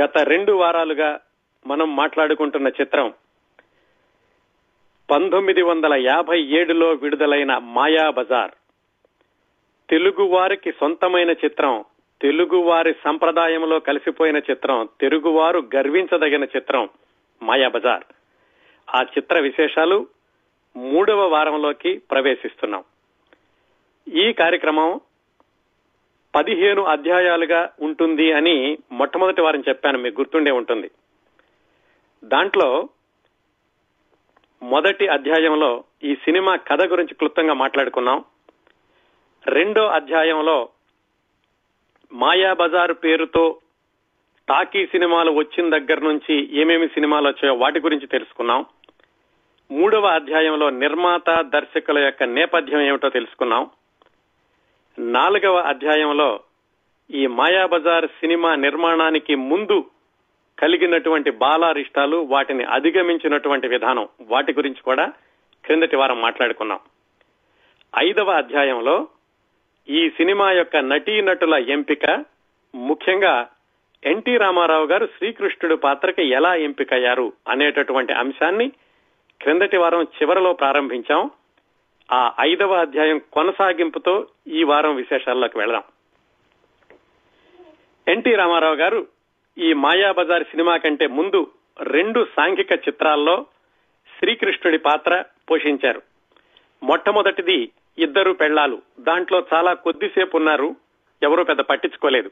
గత రెండు వారాలుగా మనం మాట్లాడుకుంటున్న చిత్రం పంతొమ్మిది వందల యాభై ఏడులో విడుదలైన మాయా బజార్. తెలుగు వారికి సొంతమైన చిత్రం తెలుగు వారి సంప్రదాయంలో కలిసిపోయిన చిత్రం తెలుగువారు గర్వించదగిన చిత్రం మాయా బజార్. ఆ చిత్ర విశేషాలు మూడవ వారంలోకి ప్రవేశిస్తున్నాం. ఈ కార్యక్రమం పదిహేను అధ్యాయాలుగా ఉంటుంది అని మొట్టమొదటి వారం చెప్పాను మీకు గుర్తుండే ఉంటుంది. దాంట్లో మొదటి అధ్యాయంలో ఈ సినిమా కథ గురించి క్లుప్తంగా మాట్లాడుకున్నాం. రెండో అధ్యాయంలో మాయాబజార్ పేరుతో టాకీ సినిమాలు వచ్చిన దగ్గర నుంచి ఏమేమి సినిమాలు వచ్చాయో వాటి గురించి తెలుసుకున్నాం. మూడవ అధ్యాయంలో నిర్మాత దర్శకుల యొక్క నేపథ్యం ఏమిటో తెలుసుకున్నాం. నాలుగవ అధ్యాయంలో ఈ మాయాబజార్ సినిమా నిర్మాణానికి ముందు కలిగినటువంటి బాలారిష్టాలు వాటిని అధిగమించినటువంటి విధానం వాటి గురించి కూడా క్రిందటి వారం మాట్లాడుకున్నాం. ఐదవ అధ్యాయంలో ఈ సినిమా యొక్క నటీనటుల ఎంపిక ముఖ్యంగా ఎన్టీ రామారావు గారు శ్రీకృష్ణుడి పాత్రకి ఎలా ఎంపికయ్యారు అనేటటువంటి అంశాన్ని క్రిందటి వారం చివరలో ప్రారంభించాం. ఆ ఐదవ అధ్యాయం కొనసాగింపుతో ఈ వారం విశేషాల్లోకి వెళదాం. ఎన్టీ రామారావు గారు ఈ మాయాబజార్ సినిమా కంటే ముందు రెండు సాంఘిక చిత్రాల్లో శ్రీకృష్ణుడి పాత్ర పోషించారు. మొట్టమొదటిది ఇద్దరు పెళ్ళాలు దాంట్లో చాలా కొద్దిసేపు ఉన్నారు ఎవరూ పెద్ద పట్టించుకోలేదు.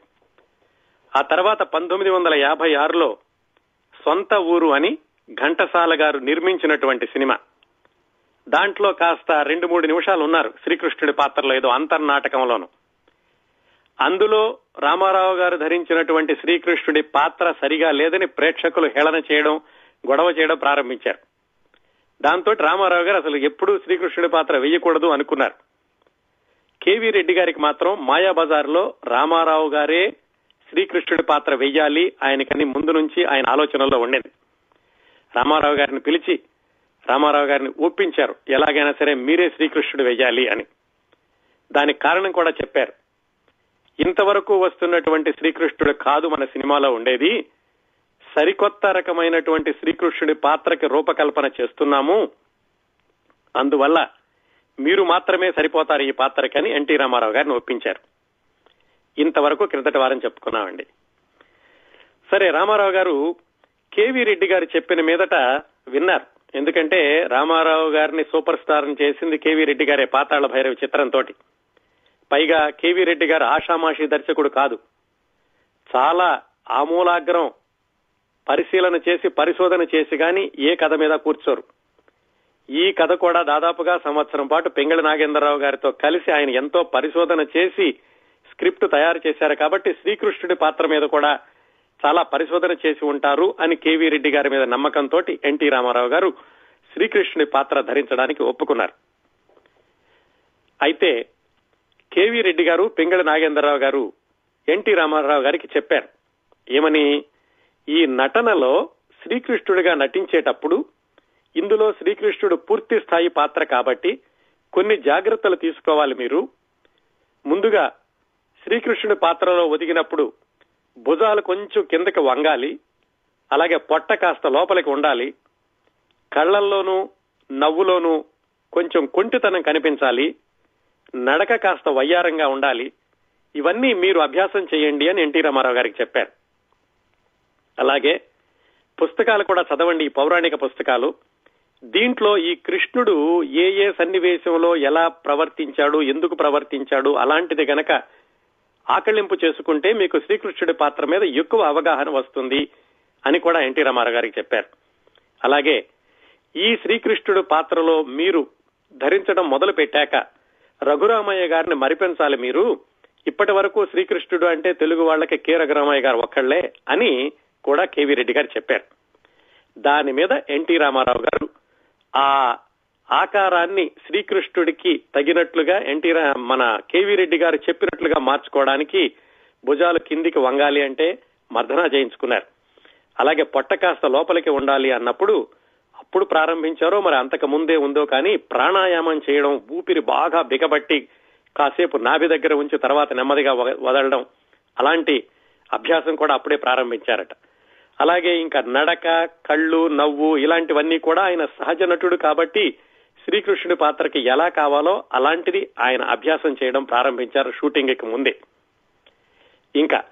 ఆ తర్వాత పంతొమ్మిది వందల యాభై ఆరులో సొంత ఊరు అని ఘంటసాల గారు నిర్మించినటువంటి సినిమా. దాంట్లో కాస్త రెండు మూడు నిమిషాలు ఉన్నారు శ్రీకృష్ణుడి పాత్రలో ఏదో అంతర్నాటకంలోను. అందులో రామారావు గారు ధరించినటువంటి శ్రీకృష్ణుడి పాత్ర సరిగా లేదని ప్రేక్షకులు హేళన చేయడం గొడవ చేయడం ప్రారంభించారు. దాంతో రామారావు గారు అసలు ఎప్పుడూ శ్రీకృష్ణుడి పాత్ర వేయకూడదు అనుకున్నారు. కేవీ రెడ్డి గారికి మాత్రం మాయాబజార్లో రామారావు గారే శ్రీకృష్ణుడి పాత్ర వెయ్యాలి ఆయనకని ముందు నుంచి ఆయన ఆలోచనలో ఉండేది. రామారావు గారిని పిలిచి రామారావు గారిని ఒప్పించారు. ఎలాగైనా సరే మీరే శ్రీకృష్ణుడు వెయ్యాలి అని. దానికి కారణం కూడా చెప్పారు. ఇంతవరకు వస్తున్నటువంటి శ్రీకృష్ణుడు కాదు మన సినిమాలో ఉండేది. సరికొత్త రకమైనటువంటి శ్రీకృష్ణుడి పాత్రకి రూపకల్పన చేస్తున్నాము. అందువల్ల మీరు మాత్రమే సరిపోతారు ఈ పాత్రకని ఎన్టీ రామారావు గారిని ఒప్పించారు. ఇంతవరకు క్రిందటి వారం చెప్పుకున్నామండి. సరే రామారావు గారు కేవీ రెడ్డి గారు చెప్పిన మీదట విన్నారు. ఎందుకంటే రామారావు గారిని సూపర్ స్టార్ చేసింది కేవీ రెడ్డి గారే పాతాళ భైరవి చిత్రంతో పైగా కేవీ రెడ్డి గారు ఆషామాషి దర్శకుడు కాదు. చాలా ఆమూలాగ్రం పరిశీలన చేసి పరిశోధన చేసి గాని ఏ కథ మీద కూర్చోరు. ఈ కథ కూడా దాదాపుగా సంవత్సరం పాటు పెంగళి నాగేంద్రరావు గారితో కలిసి ఆయన ఎంతో పరిశోధన చేసి స్క్రిప్ట్ తయారు చేశారు కాబట్టి శ్రీకృష్ణుడి పాత్ర మీద కూడా చాలా పరిశోధన చేసి ఉంటారు అని కేవీ రెడ్డి గారి మీద నమ్మకంతో ఎన్టీ రామారావు గారు శ్రీకృష్ణుడి పాత్ర ధరించడానికి ఒప్పుకున్నారు. అయితే కేవీ రెడ్డి గారు పింగళి నాగేంద్రరావు గారు ఎన్టీ రామారావు గారికి చెప్పారు ఏమని? ఈ నటనలో శ్రీకృష్ణుడిగా నటించేటప్పుడు ఇందులో శ్రీకృష్ణుడు పూర్తి స్థాయి పాత్ర కాబట్టి కొన్ని జాగ్రత్తలు తీసుకోవాలి మీరు. ముందుగా శ్రీకృష్ణుడి పాత్రలో ఒదిగినప్పుడు భుజాలు కొంచెం కిందకి వంగాలి. అలాగే పొట్ట కాస్త లోపలికి ఉండాలి. కళ్ళల్లోనూ నవ్వులోనూ కొంచెం కొంటితనం కనిపించాలి. నడక కాస్త వయ్యారంగా ఉండాలి. ఇవన్నీ మీరు అభ్యాసం చేయండి అని ఎన్టీ రామారావు గారికి చెప్పారు. అలాగే పుస్తకాలు కూడా చదవండి ఈ పౌరాణిక పుస్తకాలు. దీంట్లో ఈ కృష్ణుడు ఏ ఏ సన్నివేశంలో ఎలా ప్రవర్తించాడు ఎందుకు ప్రవర్తించాడు అలాంటిది గనక ఆకళింపు చేసుకుంటే మీకు శ్రీకృష్ణుడి పాత్ర మీద ఎక్కువ అవగాహన వస్తుంది అని కూడా ఎన్టీ రామారావు గారికి చెప్పారు. అలాగే ఈ శ్రీకృష్ణుడు పాత్రలో మీరు ధరించడం మొదలు పెట్టాక రఘురామయ్య గారిని మరిపెంచాలి మీరు. ఇప్పటి వరకు శ్రీకృష్ణుడు అంటే తెలుగు వాళ్ళకి కె. రఘురామయ్య గారు ఒక్కళ్ళే అని కూడా కేవీ రెడ్డి గారు చెప్పారు. దాని మీద ఎన్టీ రామారావు గారు ఆ ఆకారాన్ని శ్రీకృష్ణుడికి తగినట్లుగా ఎన్టీ మన కేవీ రెడ్డి గారు చెప్పినట్లుగా మార్చుకోవడానికి భుజాలు కిందికి వంగాలి అంటే మర్దనా చేయించుకున్నారు. అలాగే పొట్ట కాస్త లోపలికి ఉండాలి అన్నప్పుడు అప్పుడు ప్రారంభించారో మరి అంతకు ముందే ఉందో కానీ ప్రాణాయామం చేయడం ఊపిరి బాగా బిగబట్టి కాసేపు నాభి దగ్గర ఉంచి తర్వాత నెమ్మదిగా వదలడం అలాంటి అభ్యాసం కూడా అప్పుడే ప్రారంభించారట. అలాగే ఇంకా నడక కళ్ళు నవ్వు ఇలాంటివన్నీ కూడా ఆయన సహజ నటుడు కాబట్టి శ్రీకృష్ణుడి పాత్రకి ఎలా కావాలో అలాంటిది ఆయన అభ్యాసం చేయడం ప్రారంభించారు షూటింగ్కి ముందే. ఇంకా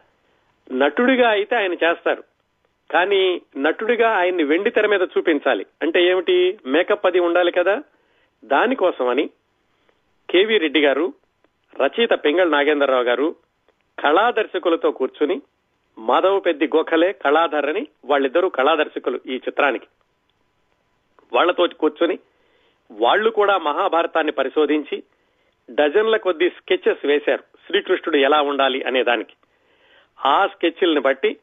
నటుడిగా అయితే ఆయన చేస్తారు. కానీ నటుడిగా ఆయన్ని వెండి తెర మీద చూపించాలి. అంటే ఏమిటి? మేకప్ అది ఉండాలి కదా? దానికోసమని కేవీ రెడ్డి గారు రచయిత పెంగళ నాగేంద్రరావు గారు కళాదర్శకులతో కూర్చుని మాధవ పెద్ది గోఖలే కళాధర్ అని వాళ్ళిద్దరూ కళాదర్శకులు ఈ చిత్రానికి. వాళ్ళతో కూర్చొని వాళ్ళు కూడా మహాభారతాన్ని పరిశోధించి డజన్ల కొద్ది స్కెచెస్ వేశారు. శ్రీకృష్ణుడు ఎలా ఉండాలి అనే దానికి. ఆ స్కెచ్ల్ని బట్టి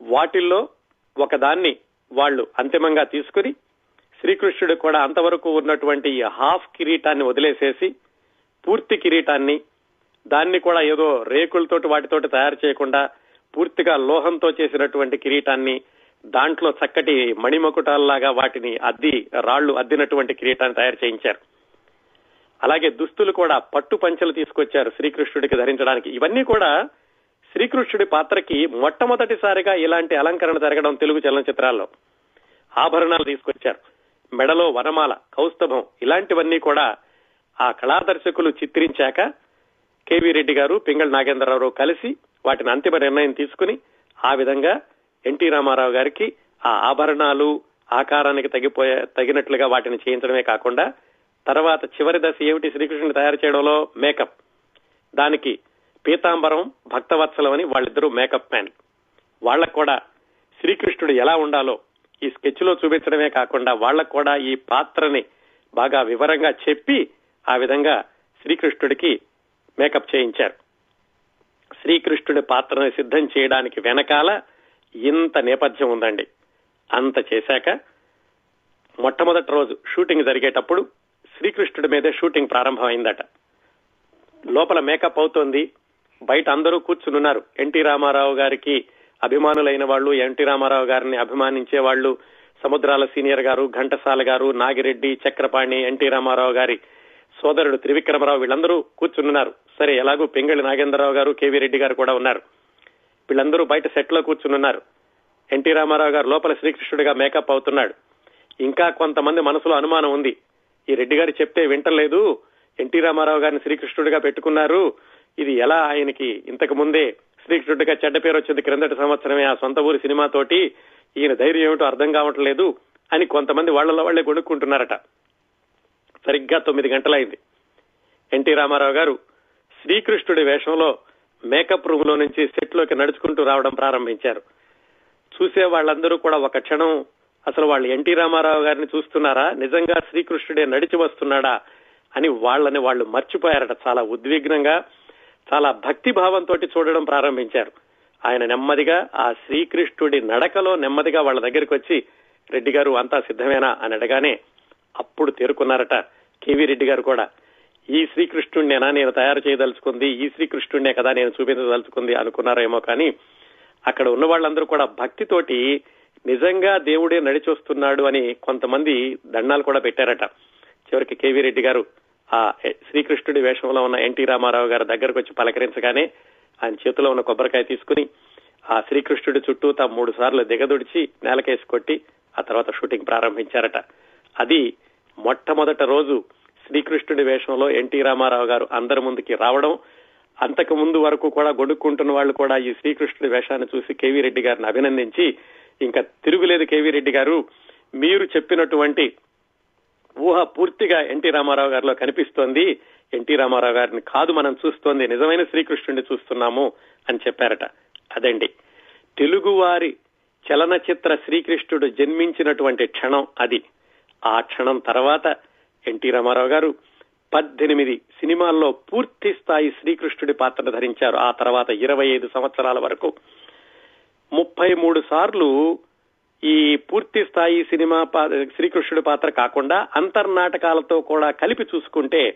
వాటిల్లో ఒకదాన్ని వాళ్ళు అంతిమంగా తీసుకుని శ్రీకృష్ణుడు కూడా అంతవరకు ఉన్నటువంటి హాఫ్ కిరీటాన్ని వదిలేసేసి పూర్తి కిరీటాన్ని దాన్ని కూడా ఏదో రేకులతోటి వాటితోటి తయారు చేయకుండా పూర్తిగా లోహంతో చేసినటువంటి కిరీటాన్ని దాంట్లో చక్కటి మణిమకుటాల్లాగా వాటిని అద్ది రాళ్ళు అద్దినటువంటి కిరీటాన్ని తయారు చేయించారు. అలాగే దుస్తులు కూడా పట్టు పంచలు తీసుకొచ్చారు శ్రీకృష్ణుడికి ధరించడానికి. ఇవన్నీ కూడా శ్రీకృష్ణుడి పాత్రకి మొట్టమొదటిసారిగా ఇలాంటి అలంకరణ జరగడం తెలుగు చలనచిత్రాల్లో. ఆభరణాలు తీసుకొచ్చారు. మెడలో వనమాల కౌస్తభం ఇలాంటివన్నీ కూడా ఆ కళాదర్శకులు చిత్రించాక కేవీ రెడ్డి గారు పింగళ నాగేంద్రరావు కలిసి వాటిని అంతిమ నిర్ణయం తీసుకుని ఆ విధంగా ఎన్టీ రామారావు గారికి ఆ ఆభరణాలు ఆకారానికి తగ్గిపోయే తగినట్లుగా వాటిని చేయించడమే కాకుండా తర్వాత చివరి దశ ఏమిటి శ్రీకృష్ణుని తయారు చేయడంలో మేకప్. దానికి పీతాంబరం భక్తవత్సలం అని వాళ్ళిద్దరూ మేకప్ మ్యాన్. వాళ్ళకు కూడా శ్రీకృష్ణుడు ఎలా ఉండాలో ఈ స్కెచ్లో చూపించడమే కాకుండా వాళ్ళకు కూడా ఈ పాత్రని బాగా వివరంగా చెప్పి ఆ విధంగా శ్రీకృష్ణుడికి మేకప్ చేయించారు. శ్రీకృష్ణుడి పాత్రను సిద్ధం చేయడానికి వెనకాల ఇంత నేపథ్యం ఉందండి. అంత చేశాక మొట్టమొదటి రోజు షూటింగ్ జరిగేటప్పుడు శ్రీకృష్ణుడి మీదే షూటింగ్ ప్రారంభమైందట. లోపల మేకప్ అవుతోంది. బయట అందరూ కూర్చునున్నారు. ఎన్టీ రామారావు గారికి అభిమానులైన వాళ్ళు ఎన్టీ రామారావు గారిని అభిమానించే వాళ్ళు సముద్రాల సీనియర్ గారు ఘంటసాల గారు నాగిరెడ్డి చక్రపాణి ఎన్టీ రామారావు గారి సోదరుడు త్రివిక్రమరావు వీళ్ళందరూ కూర్చున్నారు సరే ఎలాగూ పెంగళి నాగేంద్రరావు గారు కేవీ రెడ్డి గారు కూడా ఉన్నారు. వీళ్ళందరూ బయట సెట్లో కూర్చునున్నారు. ఎన్టీ రామారావు గారు లోపల శ్రీకృష్ణుడిగా మేకప్ అవుతున్నాడు. ఇంకా కొంతమంది మనసులో అనుమానం ఉంది. ఈ రెడ్డి గారు చెప్తే వింటలేదు. ఎన్టీ రామారావు గారిని శ్రీకృష్ణుడిగా పెట్టుకున్నారు. ఇది ఎలా ఆయనకి ఇంతకు ముందే శ్రీకృష్ణుడిగా చెడ్డ పేరు వచ్చింది క్రిందటి సంవత్సరమే ఆ సొంత ఊరి సినిమాతోటి ఈయన ధైర్యం ఏమిటో అర్థం కావట్లేదు అని కొంతమంది వాళ్ళలో వాళ్ళే కొనుక్కుంటున్నారట సరిగ్గా తొమ్మిది గంటలైంది. ఎన్టీ రామారావు గారు శ్రీకృష్ణుడి వేషంలో మేకప్ రూమ్లో నుంచి సెట్లోకి నడుచుకుంటూ రావడం ప్రారంభించారు. చూసే వాళ్ళందరూ కూడా ఒక క్షణం అసలు వాళ్ళు ఎన్టీ రామారావు గారిని చూస్తున్నారా? నిజంగా శ్రీకృష్ణుడే నడిచి వస్తున్నాడా? అని వాళ్ళని వాళ్ళు మర్చిపోయారట. చాలా ఉద్విగ్నంగా చాలా భక్తి భావంతో చూడడం ప్రారంభించారు. ఆయన నెమ్మదిగా ఆ శ్రీకృష్ణుడి నడకలో నెమ్మదిగా వాళ్ళ దగ్గరికి వచ్చి రెడ్డి గారు అంతా సిద్ధమేనా? అని అడగానే అప్పుడు తేరుకున్నారట కేవీ రెడ్డి గారు కూడా. ఈ శ్రీకృష్ణుడినేనా నేను తయారు చేయదలుచుకుంది ఈ శ్రీకృష్ణుడినే కదా నేను చూపించదలుచుకుంది అనుకున్నారేమో కానీ అక్కడ ఉన్న వాళ్ళందరూ కూడా భక్తితోటి నిజంగా దేవుడే నడిచొస్తున్నాడు అని కొంతమంది దండాలు కూడా పెట్టారట. చివరికి కేవీ రెడ్డి గారు ఆ శ్రీకృష్ణుడి వేషంలో ఉన్న ఎన్టీ రామారావు గారి దగ్గరకు వచ్చి పలకరించగానే ఆయన చేతిలో ఉన్న కొబ్బరికాయ తీసుకుని ఆ శ్రీకృష్ణుడి చుట్టూ తా మూడు సార్లు దిగదుడిచి నేలకేసి కొట్టి ఆ తర్వాత షూటింగ్ ప్రారంభించారట. అది మొట్టమొదట రోజు శ్రీకృష్ణుడి వేషంలో ఎన్టీ రామారావు గారు అందరి ముందుకి రావడం అంతకు ముందు వరకు కూడా గొడుక్కుంటున్న వాళ్ళు కూడా ఈ శ్రీకృష్ణుడి వేషాన్ని చూసి కేవీ రెడ్డి గారిని అభినందించి ఇంకా తిరుగులేదు కేవీ రెడ్డి గారు మీరు చెప్పినటువంటి ఊహ పూర్తిగా ఎన్టీ రామారావు గారిలో కనిపిస్తోంది. ఎన్టీ రామారావు గారిని కాదు మనం చూస్తోంది నిజమైన శ్రీకృష్ణుడిని చూస్తున్నాము అని చెప్పారట. అదండి. తెలుగువారి చలనచిత్ర శ్రీకృష్ణుడు జన్మించినటువంటి క్షణం అది. ఆ క్షణం తర్వాత ఎన్టీ రామారావు గారు పద్దెనిమిది సినిమాల్లో పూర్తి స్థాయి శ్రీకృష్ణుడి పాత్రను ధరించారు. ఆ తర్వాత ఇరవై ఐదు సంవత్సరాల వరకు ముప్పై మూడు సార్లు ఈ పూర్తి స్థాయి సినిమా శ్రీకృష్ణుడి పాత్ర కాకుండా అంతర్నాటకాలతో కూడా కలిపి చూసుకుంటే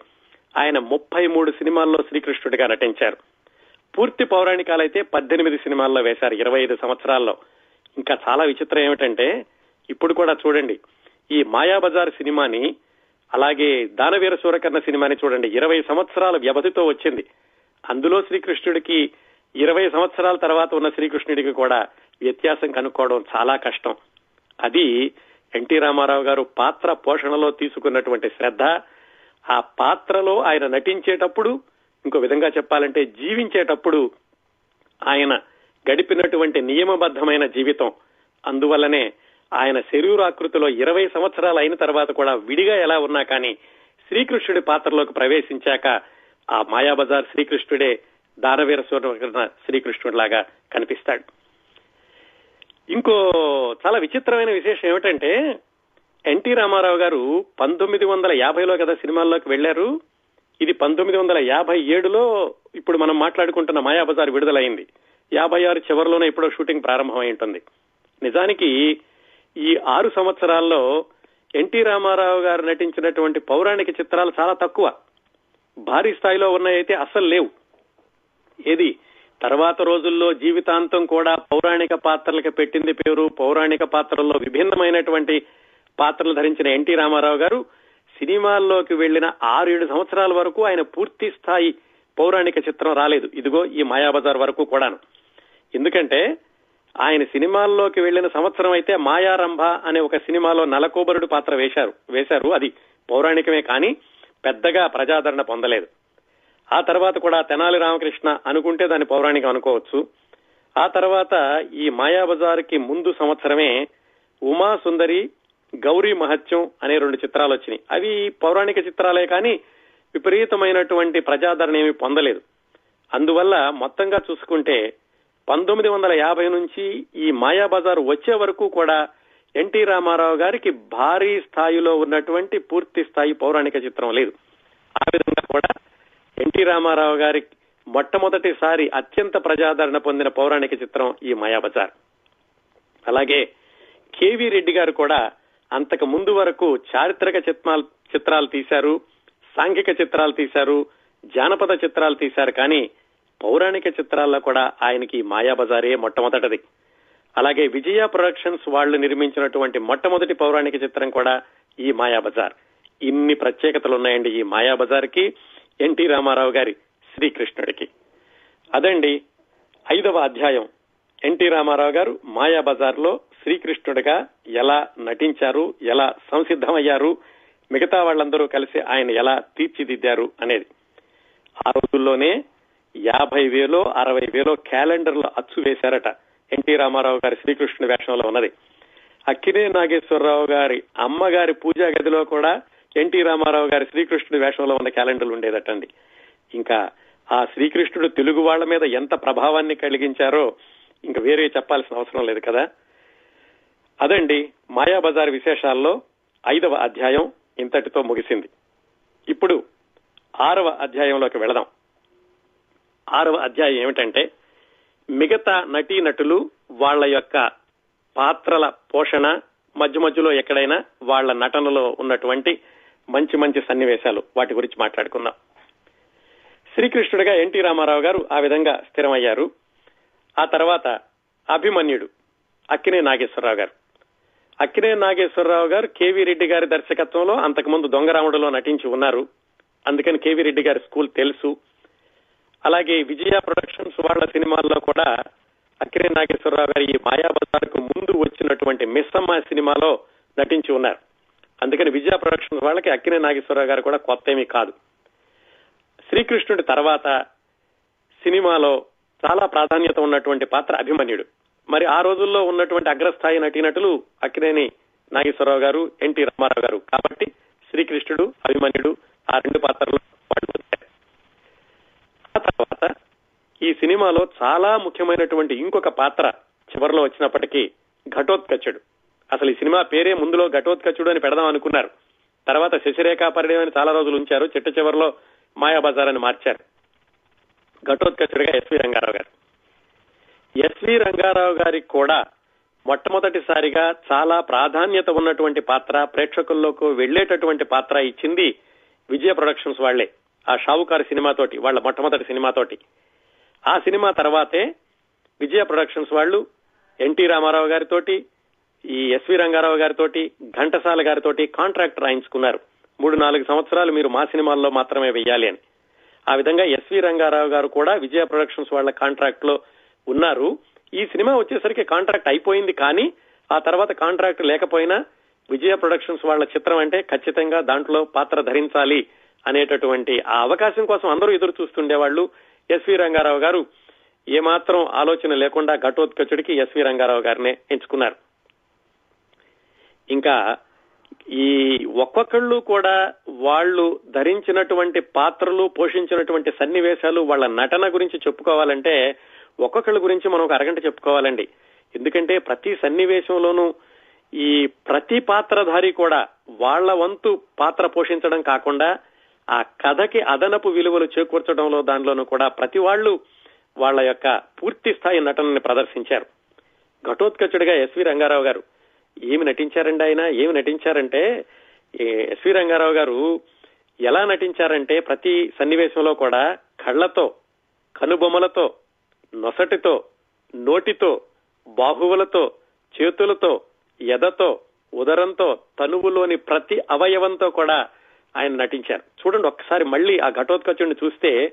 ఆయన ముప్పై మూడు సినిమాల్లో శ్రీకృష్ణుడిగా నటించారు. పూర్తి పౌరాణికాలైతే పద్దెనిమిది సినిమాల్లో వేశారు ఇరవై ఐదు సంవత్సరాల్లో. ఇంకా చాలా విచిత్రం ఏమిటంటే ఇప్పుడు కూడా చూడండి ఈ మాయాబజార్ సినిమాని అలాగే దానవీర సూరకర్ణ సినిమాని చూడండి. ఇరవై సంవత్సరాల వ్యవధితో వచ్చింది. అందులో శ్రీకృష్ణుడికి ఇరవై సంవత్సరాల తర్వాత ఉన్న శ్రీకృష్ణుడికి కూడా వ్యత్యాసం కనుక్కోవడం చాలా కష్టం. అది ఎన్టీ రామారావు గారు పాత్ర పోషణలో తీసుకున్నటువంటి శ్రద్ధ. ఆ పాత్రలో ఆయన నటించేటప్పుడు ఇంకో విధంగా చెప్పాలంటే జీవించేటప్పుడు ఆయన గడిపినటువంటి నియమబద్ధమైన జీవితం. అందువల్లనే ఆయన శరీరాకృతిలో ఇరవై సంవత్సరాలు అయిన తర్వాత కూడా విడిగా ఎలా ఉన్నా కానీ శ్రీకృష్ణుడి పాత్రలోకి ప్రవేశించాక ఆ మాయాబజార్ శ్రీకృష్ణుడే దానవీర సూర్య శ్రీకృష్ణుడిలాగా కనిపిస్తాడు. ఇంకో చాలా విచిత్రమైన విశేషం ఏమిటంటే ఎన్టీ రామారావు గారు పంతొమ్మిది వందల యాభైలో కదా సినిమాల్లోకి వెళ్ళారు ఇది పంతొమ్మిది వందల యాభై ఏడులో ఇప్పుడు మనం మాట్లాడుకుంటున్న మాయాబజార్ విడుదలైంది. యాభై ఆరు చివరిలోనే ఇప్పుడో షూటింగ్ ప్రారంభమై ఉంటుంది. నిజానికి ఈ ఆరు సంవత్సరాల్లో ఎన్టీ రామారావు గారు నటించినటువంటి పౌరాణిక చిత్రాలు చాలా తక్కువ. భారీ స్థాయిలో ఉన్నాయైతే అస్సలు లేవు. ఏది? తర్వాత రోజుల్లో జీవితాంతం కూడా పౌరాణిక పాత్రలకు పెట్టింది పేరు పౌరాణిక పాత్రల్లో విభిన్నమైనటువంటి పాత్రలు ధరించిన ఎన్టీ రామారావు గారు సినిమాల్లోకి వెళ్ళిన ఆరేడు సంవత్సరాల వరకు ఆయన పూర్తి స్థాయి పౌరాణిక చిత్రం రాలేదు. ఇదిగో ఈ మాయాబజార్ వరకు కూడాను. ఎందుకంటే ఆయన సినిమాల్లోకి వెళ్ళిన సంవత్సరం అయితే మాయారంభ అనే ఒక సినిమాలో నలకోబరుడు పాత్ర వేశారు. వేశారు. అది పౌరాణికమే కానీ పెద్దగా ప్రజాదరణ పొందలేదు. ఆ తర్వాత కూడా తెనాలి రామకృష్ణ అనుకుంటే దాన్ని పౌరాణికం అనుకోవచ్చు. ఆ తర్వాత ఈ మాయాబజార్కి ముందు సంవత్సరమే ఉమా సుందరి గౌరీ మహత్యం అనే రెండు చిత్రాలు వచ్చినాయి. అవి పౌరాణిక చిత్రాలే కానీ విపరీతమైనటువంటి ప్రజాదరణ ఏమి పొందలేదు. అందువల్ల మొత్తంగా చూసుకుంటే పంతొమ్మిది వందల యాభై నుంచి ఈ మాయాబజార్ వచ్చే వరకు కూడా ఎన్టీ రామారావు గారికి భారీ స్థాయిలో ఉన్నటువంటి పూర్తి స్థాయి పౌరాణిక చిత్రం లేదు. ఆ విధంగా కూడా ఎన్టీ రామారావు గారి మొట్టమొదటిసారి అత్యంత ప్రజాదరణ పొందిన పౌరాణిక చిత్రం ఈ మాయాబజార్ అలాగే కేవి రెడ్డి గారు కూడా అంతకు ముందు వరకు చారిత్రక చిత్రాలు చిత్రాలు తీశారు సాంఘిక చిత్రాలు తీశారు జానపద చిత్రాలు తీశారు. కానీ పౌరాణిక చిత్రాల్లో కూడా ఆయనకి మాయాబజారే మొట్టమొదటిది. అలాగే విజయ ప్రొడక్షన్స్ వాళ్ళు నిర్మించినటువంటి మొట్టమొదటి పౌరాణిక చిత్రం కూడా ఈ మాయాబజార్ ఇన్ని ప్రత్యేకతలు ఉన్నాయండి ఈ మాయాబజార్కి ఎన్టీ రామారావు గారి శ్రీకృష్ణుడికి. అదండి ఐదవ అధ్యాయం. ఎన్టీ రామారావు గారు మాయాబజార్లో శ్రీకృష్ణుడిగా ఎలా నటించారు ఎలా సంసిద్ధమయ్యారు మిగతా వాళ్ళందరూ కలిసి ఆయన ఎలా తీర్చిదిద్దారు అనేది. ఆ రోజుల్లోనే యాభై వేలో అరవై వేలో క్యాలెండర్లో అచ్చు వేశారట ఎన్టీ రామారావు గారి శ్రీకృష్ణుడి వేషంలో ఉన్నది. అక్కినే నాగేశ్వరరావు గారి అమ్మగారి పూజా గదిలో కూడా ఎన్టీ రామారావు గారి శ్రీకృష్ణుడి వేషంలో ఉన్న క్యాలెండర్లు ఉండేదటండి. ఇంకా ఆ శ్రీకృష్ణుడు తెలుగు వాళ్ళ మీద ఎంత ప్రభావాన్ని కలిగించారో ఇంకా వేరే చెప్పాల్సిన అవసరం లేదు కదా. అదండి మాయాబజార్ విశేషాల్లో ఐదవ అధ్యాయం ఇంతటితో ముగిసింది. ఇప్పుడు ఆరవ అధ్యాయంలోకి వెళదాం. ఆరవ అధ్యాయం ఏమిటంటే మిగతా నటీనటులు వాళ్ళ యొక్క పాత్రల పోషణ మధ్య మధ్యలో ఎక్కడైనా వాళ్ళ నటనలో ఉన్నటువంటి మంచి మంచి సన్నివేశాలు వాటి గురించి మాట్లాడుకుందాం. శ్రీకృష్ణుడిగా ఎన్టీ రామారావు గారు ఆ విధంగా స్థిరమయ్యారు. ఆ తర్వాత అభిమన్యుడు అక్కినే నాగేశ్వరరావు గారు. అక్కినే నాగేశ్వరరావు గారు కేవీ రెడ్డి గారి దర్శకత్వంలో అంతకుముందు దొంగరాముడిలో నటించి ఉన్నారు. అందుకని కేవీ రెడ్డి గారి స్కూల్ తెలుసు. అలాగే విజయ ప్రొడక్షన్స్ వాళ్ళ సినిమాల్లో కూడా అక్కినే నాగేశ్వరరావు గారి ఈ మాయాబజార్కు ముందు వచ్చినటువంటి మిస్సమ్మ సినిమాలో నటించి ఉన్నారు. అందుకని విజయ ప్రొడక్షన్స్ వాళ్ళకి అక్కినే నాగేశ్వరరావు గారు కూడా కొత్త ఏమీ కాదు. శ్రీకృష్ణుడి తర్వాత సినిమాలో చాలా ప్రాధాన్యత ఉన్నటువంటి పాత్ర అభిమన్యుడు. మరి ఆ రోజుల్లో ఉన్నటువంటి అగ్రస్థాయి నటీనటులు అక్కినేని నాగేశ్వరరావు గారు ఎన్టీ రామారావు గారు. కాబట్టి శ్రీకృష్ణుడు అభిమన్యుడు ఆ రెండు పాత్రలు తర్వాత ఈ సినిమాలో చాలా ముఖ్యమైనటువంటి ఇంకొక పాత్ర చివరిలో వచ్చినప్పటికీ ఘటోత్కచుడు. అసలు ఈ సినిమా పేరే ముందులో ఘటోత్కచుడు అని పెడదాం అనుకున్నారు. తర్వాత శశిరేఖ పరిణయం అని చాలా రోజులు ఉంచారు. చిట్ట చివరిలో మాయాబజార్ అని మార్చారు. ఘటోత్కచుడిగా ఎస్వి రంగారావు గారు. ఎస్వి రంగారావు గారికి కూడా మొట్టమొదటిసారిగా చాలా ప్రాధాన్యత ఉన్నటువంటి పాత్ర ప్రేక్షకుల్లోకి వెళ్ళేటటువంటి పాత్ర ఇచ్చింది విజయ ప్రొడక్షన్స్ వాళ్ళే. ఆ షావుకారు సినిమాతోటి వాళ్ళ మొట్టమొదటి సినిమాతోటి. ఆ సినిమా తర్వాతే విజయ ప్రొడక్షన్స్ వాళ్ళు ఎన్టీ రామారావు గారితోటి ఈ ఎస్వి రంగారావు గారితోటి ఘంటసాల గారితోటి కాంట్రాక్ట్ రాయించుకున్నారు. మూడు నాలుగు సంవత్సరాలు మీరు మా సినిమాల్లో మాత్రమే వెయ్యాలి అని. ఆ విధంగా ఎస్వి రంగారావు గారు కూడా విజయ ప్రొడక్షన్స్ వాళ్ళ కాంట్రాక్ట్లో ఉన్నారు. ఈ సినిమా వచ్చేసరికి కాంట్రాక్ట్ అయిపోయింది కానీ ఆ తర్వాత కాంట్రాక్ట్ లేకపోయినా విజయ ప్రొడక్షన్స్ వాళ్ళ చిత్రం అంటే ఖచ్చితంగా దాంట్లో పాత్ర ధరించాలి. అనేటటువంటి ఆ అవకాశం కోసం అందరూ ఎదురు చూస్తుండేవాళ్ళు ఎస్వి రంగారావు గారు. ఏమాత్రం ఆలోచన లేకుండా ఘటోత్కచుడికి ఎస్వి రంగారావు గారినే ఎంచుకున్నారు. ఇంకా ఈ ఒక్కొక్కళ్ళు కూడా వాళ్ళు ధరించినటువంటి పాత్రలు పోషించినటువంటి సన్నివేశాలు వాళ్ళ నటన గురించి చెప్పుకోవాలంటే ఒక్కొక్కళ్ళ గురించి మనం ఒక అరగంట చెప్పుకోవాలండి. ఎందుకంటే ప్రతి సన్నివేశంలోనూ ఈ ప్రతి పాత్రధారి కూడా వాళ్ళ వంతు పాత్ర పోషించడం కాకుండా ఆ కథకి అదనపు విలువలు చేకూర్చడంలో దానిలోనూ కూడా ప్రతి వాళ్ళు వాళ్ళ యొక్క పూర్తి స్థాయి నటనని ప్రదర్శించారు. ఘటోత్కచుడిగా ఎస్వి రంగారావు గారు ఏమి నటించారండి ఆయన? ఏమి నటించారంటే ఎస్వి రంగారావు గారు ఎలా నటించారంటే ప్రతి సన్నివేశంలో కూడా కళ్ళతో కనుబొమ్మలతో నొసటితో నోటితో బాహువులతో చేతులతో ఎదతో ఉదరంతో తనువులోని ప్రతి అవయవంతో కూడా ఆయన నటించారు. చూడండి ఒక్కసారి మళ్ళీ ఆ ఘటోత్కచుడిని చూస్తే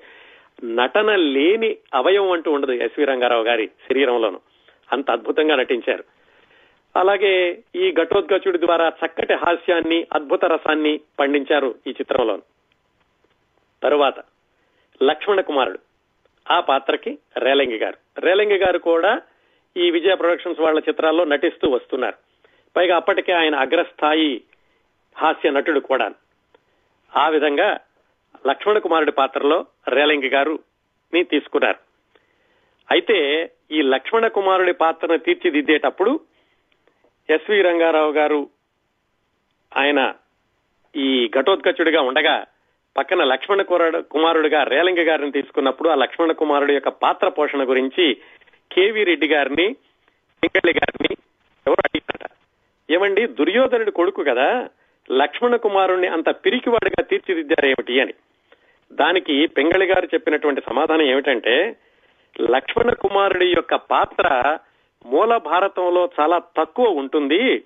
నటన లేని అవయవం అంటూ ఉండదు ఎస్వి రంగారావు గారి శరీరంలోను. అంత అద్భుతంగా నటించారు. అలాగే ఈ ఘటోద్గచుడి ద్వారా చక్కటి హాస్యాన్ని అద్భుత రసాన్ని పండించారు ఈ చిత్రంలో తరువాత లక్ష్మణ కుమారుడు ఆ పాత్రకి రేలంగి గారు. రేలంగి గారు కూడా ఈ విజయ ప్రొడక్షన్స్ వాళ్ళ చిత్రాల్లో నటిస్తూ వస్తున్నారు. పైగా అప్పటికే ఆయన అగ్రస్థాయి హాస్య నటుడు కూడా ఆ విధంగా లక్ష్మణ కుమారుడి పాత్రలో రేలంగి గారు ని తీసుకున్నారు. అయితే ఈ లక్ష్మణ కుమారుడి పాత్రను తీర్చిదిద్దేటప్పుడు ఎస్వి రంగారావు గారు ఆయన ఈ ఘటోత్కచుడిగా ఉండగా పక్కన లక్ష్మణ కుమారుడుగా రేలంగి గారిని తీసుకున్నప్పుడు ఆ లక్ష్మణ కుమారుడి యొక్క పాత్ర పోషణ గురించి కేవీ రెడ్డి గారిని సింగళ్ళి గారిని ఎవరు అడిగారట. ఏమండి దుర్యోధనుడి కొడుకు కదా లక్ష్మణ కుమారుణ్ణి అంత పిరికివాడిగా తీర్చిదిద్దారేమిటి అని. దానికి పెంగళి గారు చెప్పినటువంటి సమాధానం ఏమిటంటే లక్ష్మణ కుమారుడి యొక్క పాత్ర మూల భారతంలో చాలా తక్కువ ఉంటుంది.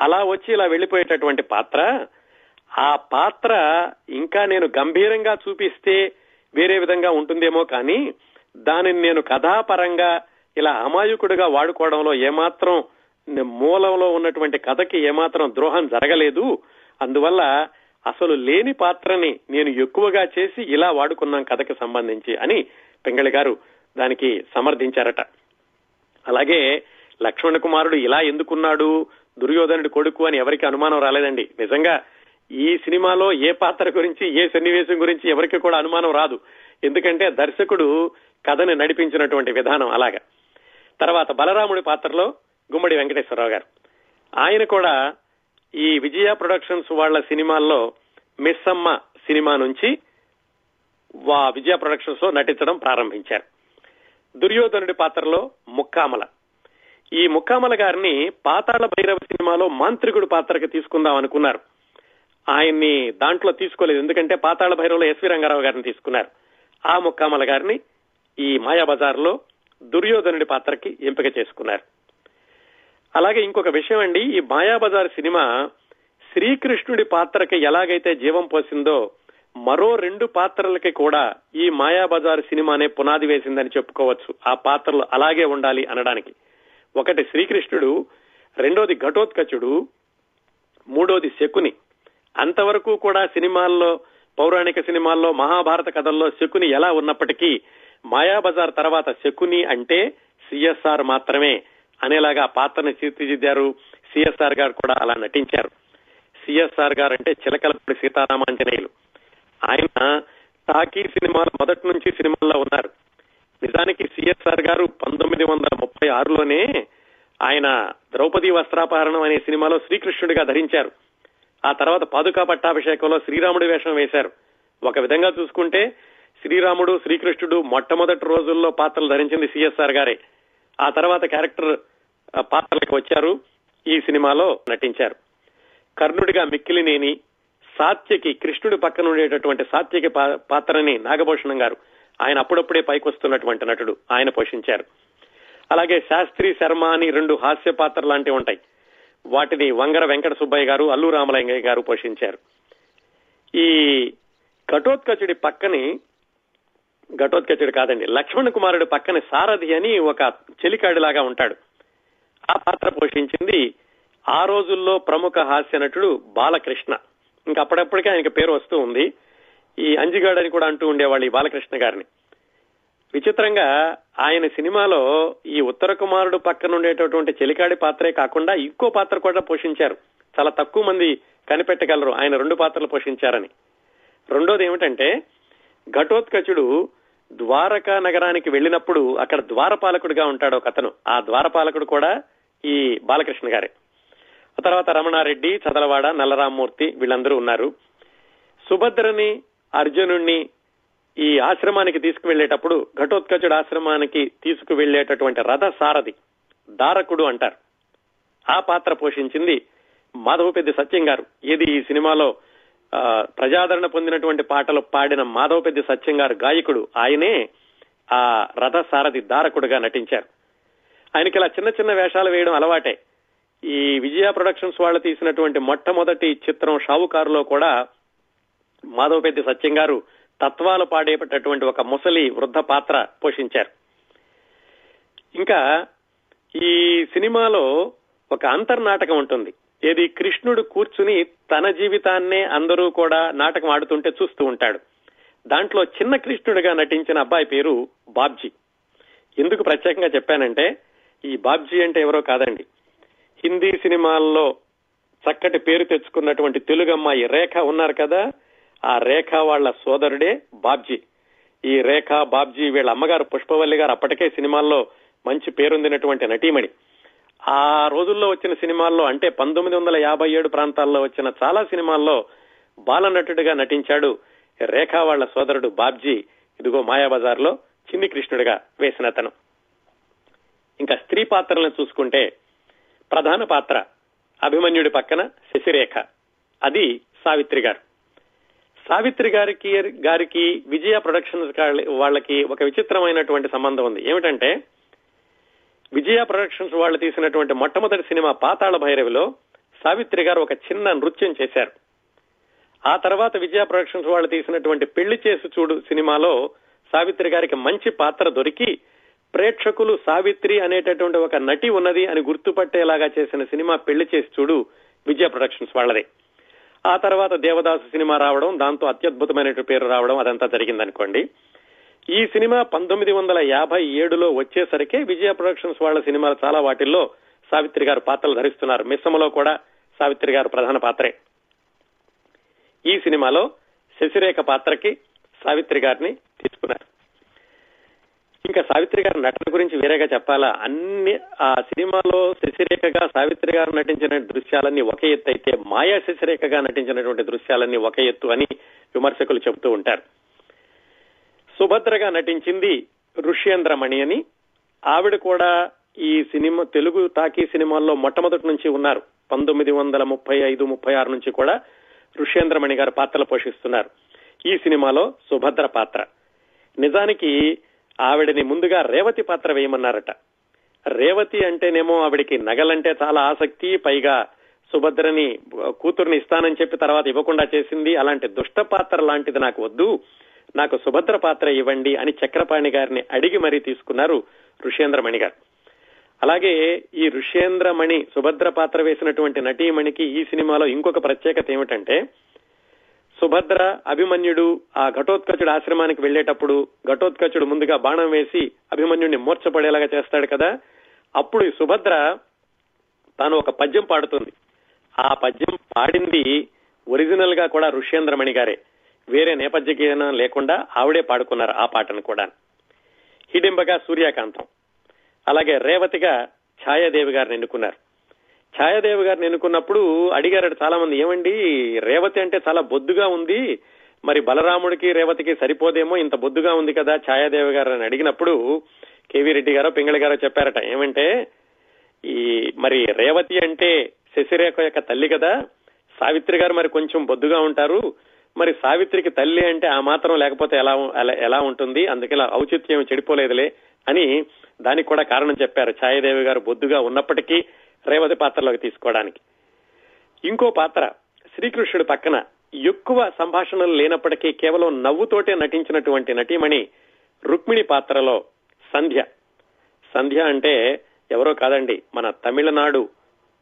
అలా వచ్చి ఇలా వెళ్ళిపోయేటటువంటి పాత్ర ఆ పాత్ర ఇంకా నేను గంభీరంగా చూపిస్తే వేరే విధంగా ఉంటుందేమో కానీ దానిని నేను కథాపరంగా ఇలా అమాయకుడిగా వాడుకోవడంలో ఏమాత్రం మూలంలో ఉన్నటువంటి కథకి ఏమాత్రం ద్రోహం జరగలేదు. అందువల్ల అసలు లేని పాత్రని నేను ఎక్కువగా చేసి ఇలా వాడుకున్నాం కథకి సంబంధించి అని పెంగళి గారు దానికి సమర్థించారట. అలాగే లక్ష్మణ కుమారుడు ఇలా ఎందుకున్నాడు? దుర్యోధనుడి కొడుకు అని ఎవరికి అనుమానం రాలేదండి. నిజంగా ఈ సినిమాలో ఏ పాత్ర గురించి ఏ సన్నివేశం గురించి ఎవరికి కూడా అనుమానం రాదు. ఎందుకంటే దర్శకుడు కథని నడిపించినటువంటి విధానం అలాగా. తర్వాత బలరాముడి పాత్రలో గుమ్మడి వెంకటేశ్వరరావు గారు. ఆయన కూడా ఈ విజయ ప్రొడక్షన్స్ వాళ్ళ సినిమాల్లో మిస్సమ్మ సినిమా నుంచి వా విజయ ప్రొడక్షన్స్లో నటించడం ప్రారంభించారు. దుర్యోధనుడి పాత్రలో ముక్కామల. ఈ ముక్కామల గారిని పాతాళ భైరవ సినిమాలో మాంత్రికుడు పాత్రకి తీసుకుందాం అనుకున్నారు. ఆయన్ని దాంట్లో తీసుకోలేదు. ఎందుకంటే పాతాళ భైరవలో ఎస్వి రంగారావు గారిని తీసుకున్నారు. ఆ ముక్కామల గారిని ఈ మాయాబజార్లో దుర్యోధనుడి పాత్రకి ఎంపిక చేసుకున్నారు. అలాగే ఇంకొక విషయం అండి ఈ మాయాబజార్ సినిమా శ్రీకృష్ణుడి పాత్రకి ఎలాగైతే జీవం పోసిందో మరో రెండు పాత్రలకి కూడా ఈ మాయాబజార్ సినిమానే పునాది వేసిందని చెప్పుకోవచ్చు. ఆ పాత్రలు అలాగే ఉండాలి అనడానికి. ఒకటి శ్రీకృష్ణుడు రెండోది ఘటోత్కచుడు మూడోది శకుని. అంతవరకు కూడా సినిమాల్లో పౌరాణిక సినిమాల్లో మహాభారత కథల్లో శకుని ఎలా ఉన్నప్పటికీ మాయాబజార్ తర్వాత శకుని అంటే సిఎస్ఆర్ మాత్రమే. అనేలాగా పాత్రని తీర్చిదిద్దారు సిఎస్ఆర్ గారు కూడా అలా నటించారు. సిఎస్ఆర్ గారు అంటే చిలకలపూడి సీతారామాంజనేయులు. ఆయన టాకీ సినిమాలు మొదటి నుంచి సినిమాల్లో ఉన్నారు. నిజానికి సిఎస్ఆర్ గారు పంతొమ్మిది వందల ముప్పై ఆరులోనే ఆయన ద్రౌపది వస్త్రాపహరణం అనే సినిమాలో శ్రీకృష్ణుడిగా ధరించారు. ఆ తర్వాత పాదుకా పట్టాభిషేకంలో శ్రీరాముడి వేషం వేశారు. ఒక విధంగా చూసుకుంటే శ్రీరాముడు శ్రీకృష్ణుడు మొట్టమొదటి రోజుల్లో పాత్రలు ధరించింది సిఎస్ఆర్ గారే. ఆ తర్వాత క్యారెక్టర్ పాత్రలకు వచ్చారు. ఈ సినిమాలో నటించారు. కర్ణుడిగా మిక్కిలినేని సాత్యకి కృష్ణుడి పక్కన ఉండేటటువంటి సాత్యకి పాత్రని నాగభూషణం గారు ఆయన అప్పుడప్పుడే పైకొస్తున్నటువంటి నటుడు ఆయన పోషించారు. అలాగే శాస్త్రి శర్మ అని రెండు హాస్య పాత్రలు లాంటివి ఉంటాయి. వాటిని వంగర వెంకట సుబ్బయ్య గారు అల్లు రామలింగయ్య గారు పోషించారు. ఈ కటోత్కచుడి పక్కని ఘటోత్కచుడు కాదండి. లక్ష్మణ కుమారుడు పక్కన సారథి అని ఒక చెలికాడిలాగా ఉంటాడు. ఆ పాత్ర పోషించింది ఆ రోజుల్లో ప్రముఖ హాస్య నటుడు బాలకృష్ణ. ఇంకా అప్పుడప్పటికే ఆయనకి పేరు వస్తూ ఉంది. ఈ అంజిగాడు అని కూడా అంటూ ఉండేవాళ్ళు ఈ బాలకృష్ణ గారిని. విచిత్రంగా ఆయన సినిమాలో ఈ ఉత్తర కుమారుడు పక్కన ఉండేటటువంటి చెలికాడి పాత్రే కాకుండా ఇంకో పాత్ర కూడా పోషించారు. చాలా తక్కువ మంది కనిపెట్టగలరు. ఆయన రెండు పాత్రలు పోషించారని. రెండోది ఏమిటంటే ఘటోత్కచుడు ద్వారకా నగరానికి వెళ్ళినప్పుడు అక్కడ ద్వారపాలకుడిగా ఉంటాడు ఒక అతను. ఆ ద్వారపాలకుడు కూడా ఈ బాలకృష్ణ గారే. ఆ తర్వాత రమణారెడ్డి చదలవాడ నల్లరామ్మూర్తి వీళ్ళందరూ ఉన్నారు. సుభద్రని అర్జునుణ్ణి ఈ ఆశ్రమానికి తీసుకువెళ్ళేటప్పుడు ఘటోత్కచుడు ఆశ్రమానికి తీసుకువెళ్ళేటటువంటి రథ సారథి దారకుడు అంటారు. ఆ పాత్ర పోషించింది మాధవపెద్ది సత్యం గారు. ఏది ఈ సినిమాలో ప్రజాదరణ పొందినటువంటి పాటలు పాడిన మాధవపెద్ది సత్యం గారు గాయకుడు ఆయనే ఆ రథ సారథి దారకుడుగా నటించారు. ఆయనకి ఇలా చిన్న చిన్న వేషాలు వేయడం అలవాటే. ఈ విజయ ప్రొడక్షన్స్ వాళ్ళు తీసినటువంటి మొట్టమొదటి చిత్రం షావుకారులో కూడా మాధవపెద్ది సత్యం గారు తత్వాలు పాడేటటువంటి ఒక ముసలి వృద్ధ పాత్ర పోషించారు. ఇంకా ఈ సినిమాలో ఒక అంతర్నాటకం ఉంటుంది. ఏది కృష్ణుడు కూర్చుని తన జీవితాన్నే అందరూ కూడా నాటకం ఆడుతుంటే చూస్తూ ఉంటాడు. దాంట్లో చిన్న కృష్ణుడిగా నటించిన అబ్బాయి పేరు బాబ్జీ. ఎందుకు ప్రత్యేకంగా చెప్పానంటే ఈ బాబ్జీ అంటే ఎవరో కాదండి. హిందీ సినిమాల్లో చక్కటి పేరు తెచ్చుకున్నటువంటి తెలుగు అమ్మాయి రేఖ ఉన్నారు కదా ఆ రేఖ వాళ్ళ సోదరుడే బాబ్జీ. ఈ రేఖ బాబ్జీ వీళ్ళ అమ్మగారు పుష్పవల్లి గారు అప్పటికే సినిమాల్లో మంచి పేరొందినటువంటి నటీమణి. ఆ రోజుల్లో వచ్చిన సినిమాల్లో అంటే పంతొమ్మిది వందల యాభై ఏడు ప్రాంతాల్లో వచ్చిన చాలా సినిమాల్లో బాలనటుడిగా నటించాడు రేఖా వాళ్ళ సోదరుడు బాబ్జీ. ఇదిగో మాయాబజార్లో చిన్ని కృష్ణుడిగా వేసిన అతను. ఇంకా స్త్రీ పాత్రలను చూసుకుంటే ప్రధాన పాత్ర అభిమన్యుడి పక్కన శశిరేఖ. అది సావిత్రి గారు. సావిత్రి గారికి గారికి విజయ ప్రొడక్షన్స్ వాళ్ళకి ఒక విచిత్రమైనటువంటి సంబంధం ఉంది. ఏమిటంటే విజయ ప్రొడక్షన్స్ వాళ్ళు తీసినటువంటి మొట్టమొదటి సినిమా పాతాళ భైరవిలో సావిత్రి గారు ఒక చిన్న నృత్యం చేశారు. ఆ తర్వాత విజయ ప్రొడక్షన్స్ వాళ్ళు తీసినటువంటి పెళ్ళి చేసి చూడు సినిమాలో సావిత్రి గారికి మంచి పాత్ర దొరికి ప్రేక్షకులు సావిత్రి అనేటటువంటి ఒక నటి ఉన్నది అని గుర్తుపట్టేలాగా చేసిన సినిమా పెళ్ళి చేసి చూడు విజయ ప్రొడక్షన్స్ వాళ్ళదే. ఆ తర్వాత దేవదాసు సినిమా రావడం దాంతో అత్యద్భుతమైన పేరు రావడం అదంతా జరిగిందనుకోండి. ఈ సినిమా పంతొమ్మిది వందల యాభై ఏడులో వచ్చేసరికి విజయ ప్రొడక్షన్స్ వాళ్ళ సినిమాలు చాలా వాటిల్లో సావిత్రి గారు పాత్రలు ధరిస్తున్నారు. మిస్సమలో కూడా సావిత్రి గారు ప్రధాన పాత్రే. ఈ సినిమాలో శశిరేఖ పాత్రకి సావిత్రి గారిని తీసుకున్నారు. ఇంకా సావిత్రి గారి నటన గురించి వేరేగా చెప్పాలా? అన్ని ఆ సినిమాలో శశిరేఖగా సావిత్రి గారు నటించిన దృశ్యాలన్నీ ఒక ఎత్తు అయితే మాయా శశిరేఖగా నటించినటువంటి దృశ్యాలన్నీ ఒక ఎత్తు అని విమర్శకులు చెబుతూ ఉంటారు. సుభద్రగా నటించింది ఋష్యేంద్రమణి అని. ఆవిడ కూడా ఈ సినిమా తెలుగు టాకీ సినిమాల్లో మొట్టమొదటి నుంచి ఉన్నారు. పంతొమ్మిది వందల ముప్పై ఐదు ముప్పై ఆరు నుంచి కూడా ఋష్యేంద్రమణి గారు పాత్రలు పోషిస్తున్నారు. ఈ సినిమాలో సుభద్ర పాత్ర. నిజానికి ఆవిడని ముందుగా రేవతి పాత్ర వేయమన్నారట. రేవతి అంటేనేమో ఆవిడికి నగలంటే చాలా ఆసక్తి పైగా సుభద్రని కూతుర్ని ఇస్తానని చెప్పి తర్వాత ఇవ్వకుండా చేసింది. అలాంటి దుష్ట పాత్ర లాంటిది నాకు వద్దు. నాకు సుభద్ర పాత్ర ఇవ్వండి అని చక్రపాణి గారిని అడిగి మరీ తీసుకున్నారు ఋషేంద్రమణి గారు. అలాగే ఈ ఋషేంద్రమణి సుభద్ర పాత్ర వేసినటువంటి నటీమణికి ఈ సినిమాలో ఇంకొక ప్రత్యేకత ఏమిటంటే సుభద్ర అభిమన్యుడు ఆ ఘటోత్కచుడు ఆశ్రమానికి వెళ్ళేటప్పుడు ఘటోత్కచుడు ముందుగా బాణం వేసి అభిమన్యుడిని మూర్చపడేలాగా చేస్తాడు కదా అప్పుడు ఈ సుభద్ర తాను ఒక పద్యం పాడుతుంది. ఆ పద్యం పాడింది ఒరిజినల్గా కూడా ఋష్యేంద్రమణి గారే. వేరే నేపథ్య గీనం లేకుండా ఆవిడే పాడుకున్నారు ఆ పాటను కూడా. హిడింబగా సూర్యకాంతం. అలాగే రేవతిగా ఛాయాదేవి గారిని ఎన్నుకున్నారు. ఛాయాదేవి గారిని ఎన్నుకున్నప్పుడు అడిగారట చాలా మంది ఏమండి రేవతి అంటే చాలా బొద్దుగా ఉంది. మరి బలరాముడికి రేవతికి సరిపోదేమో ఇంత బొద్దుగా ఉంది కదా ఛాయాదేవి గారు అని అడిగినప్పుడు కేవీ రెడ్డి గారో పింగళి గారో చెప్పారట. ఏమంటే ఈ మరి రేవతి అంటే శశిరేఖ యొక్క తల్లి కదా. సావిత్రి గారు మరి కొంచెం బొద్దుగా ఉంటారు. మరి సావిత్రికి తల్లి అంటే ఆ మాత్రం లేకపోతే ఎలా ఎలా ఉంటుంది? అందుకే ఔచిత్యం చెడిపోలేదులే అని దానికి కూడా కారణం చెప్పారు ఛాయాదేవి గారు బొద్దుగా ఉన్నప్పటికీ రేవతి పాత్రలోకి తీసుకోవడానికి. ఇంకో పాత్ర శ్రీకృష్ణుడు పక్కన ఎక్కువ సంభాషణలు లేనప్పటికీ కేవలం నవ్వుతోటే నటించినటువంటి నటీమణి రుక్మిణి పాత్రలో సంధ్య. సంధ్య అంటే ఎవరో కాదండి మన తమిళనాడు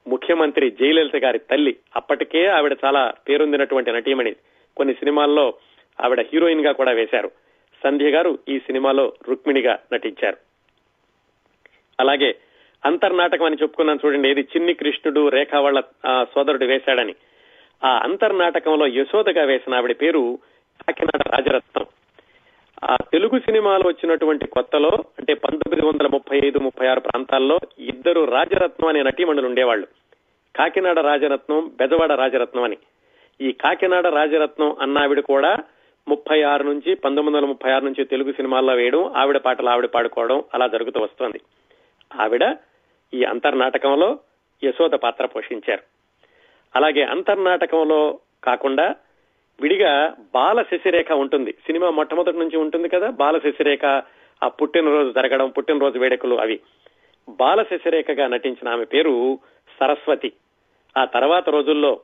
ముఖ్యమంత్రి జయలలిత గారి తల్లి. అప్పటికే ఆవిడ చాలా పేరొందినటువంటి నటీమణి. కొన్ని సినిమాల్లో ఆవిడ హీరోయిన్గా కూడా వేశారు. సంధ్య గారు ఈ సినిమాలో రుక్మిణిగా నటించారు. అలాగే అంతర్నాటకం అని చెప్పుకున్నాను చూడండి ఏది చిన్ని కృష్ణుడు రేఖ వాళ్ళ సోదరుడు వేశాడని. ఆ అంతర్నాటకంలో యశోదగా వేసిన ఆవిడ పేరు కాకినాడ రాజరత్నం. ఆ తెలుగు సినిమాలో వచ్చినటువంటి కొత్తలో అంటే పంతొమ్మిది వందల ముప్పై ఐదు ముప్పై ఆరు ప్రాంతాల్లో ఇద్దరు రాజరత్నం అనే నటీమణులు ఉండేవాళ్ళు. కాకినాడ రాజరత్నం బెజవాడ రాజరత్నం అని. ఈ కాకినాడ రాజరత్నం అన్నావిడ కూడా ముప్పై ఆరు నుంచి పంతొమ్మిది వందల ముప్పై ఆరు నుంచి తెలుగు సినిమాల్లో వేయడం ఆవిడ పాటలు ఆవిడ పాడుకోవడం అలా జరుగుతూ వస్తోంది. ఆవిడ ఈ అంతర్నాటకంలో యశోద పాత్ర పోషించారు. అలాగే అంతర్నాటకంలో కాకుండా విడిగా బాల శశిరేఖ ఉంటుంది. సినిమా మొట్టమొదటి నుంచి ఉంటుంది కదా బాల శశిరేఖ ఆ పుట్టినరోజు జరగడం పుట్టినరోజు వేడుకలు అవి. బాల శశిరేఖగా నటించిన ఆమె పేరు సరస్వతి. ఆ తర్వాత రోజుల్లో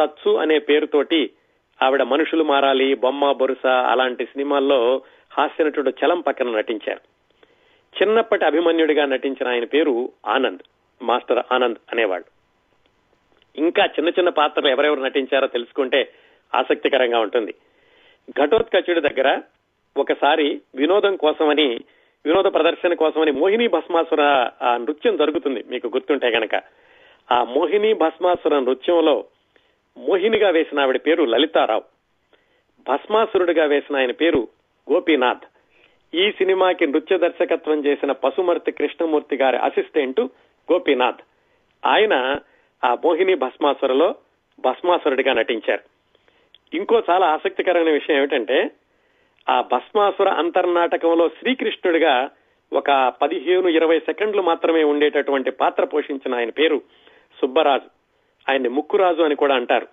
సత్సు అనే పేరుతోటి ఆవిడ మనుషులు మారాలి బొమ్మ బొరుస అలాంటి సినిమాల్లో హాస్యనటుడు చలం పక్కన నటించారు. చిన్నప్పటి అభిమన్యుడిగా నటించిన ఆయన పేరు ఆనంద్ మాస్టర్ ఆనంద్ అనేవాళ్ళు. ఇంకా చిన్న చిన్న పాత్రలు ఎవరెవరు నటించారో తెలుసుకుంటే ఆసక్తికరంగా ఉంటుంది. ఘటోత్కచుడి దగ్గర ఒకసారి వినోదం కోసమని వినోద ప్రదర్శన కోసమని మోహిని భస్మాసుర నృత్యం జరుగుతుంది. మీకు గుర్తుంటే గనక ఆ మోహిని భస్మాసుర నృత్యంలో మోహినిగా వేసిన ఆవిడ పేరు లలితారావు. భస్మాసురుడిగా వేసిన ఆయన పేరు గోపీనాథ్. ఈ సినిమాకి నృత్య దర్శకత్వం చేసిన పశుమర్తి కృష్ణమూర్తి గారి అసిస్టెంట్ గోపీనాథ్. ఆయన ఆ మోహిని భస్మాసురలో భస్మాసురుడిగా నటించారు. ఇంకో చాలా ఆసక్తికరమైన విషయం ఏమిటంటే ఆ భస్మాసుర అంతర్నాటకంలో శ్రీకృష్ణుడిగా ఒక పదిహేను ఇరవై సెకండ్లు మాత్రమే ఉండేటటువంటి పాత్ర పోషించిన ఆయన పేరు సుబ్బరాజు. ఆయన్ని ముక్కురాజు అని కూడా అంటారు.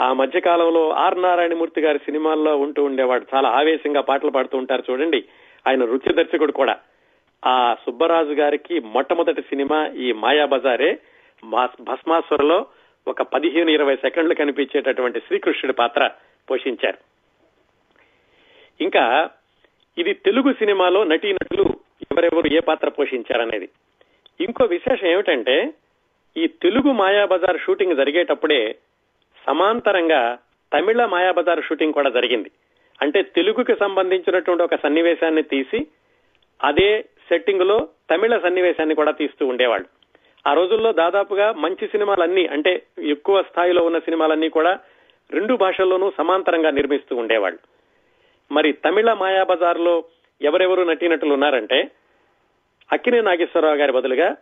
ఆ మధ్య కాలంలో ఆర్ నారాయణమూర్తి గారి సినిమాల్లో ఉంటూ ఉండేవాడు. చాలా ఆవేశంగా పాటలు పాడుతూ ఉంటారు చూడండి. ఆయన నృత్య దర్శకుడు కూడా. ఆ సుబ్బరాజు గారికి మొట్టమొదటి సినిమా ఈ మాయా బజారే భస్మాసురలో ఒక పదిహేను ఇరవై సెకండ్లు కనిపించేటటువంటి శ్రీకృష్ణుడి పాత్ర పోషించారు. ఇంకా ఇది తెలుగు సినిమాలో నటీనటులు ఎవరెవరు ఏ పాత్ర పోషించారనేది. ఇంకో విశేషం ఏమిటంటే ఈ తెలుగు మాయాబజార్ షూటింగ్ జరిగేటప్పుడే సమాంతరంగా తమిళ మాయాబజార్ షూటింగ్ కూడా జరిగింది. అంటే తెలుగుకి సంబంధించినటువంటి ఒక సన్నివేశాన్ని తీసి అదే సెట్టింగ్లో తమిళ సన్నివేశాన్ని కూడా తీస్తూ ఉండేవాళ్ళు. ఆ రోజుల్లో దాదాపుగా మంచి సినిమాలన్నీ అంటే ఎక్కువ స్థాయిలో ఉన్న సినిమాలన్నీ కూడా రెండు భాషల్లోనూ సమాంతరంగా నిర్మిస్తూ ఉండేవాళ్ళు. మరి తమిళ మాయాబజార్లో ఎవరెవరు నటీనటులు ఉన్నారంటే అక్కినే నాగేశ్వరరావు గారి బదులుగా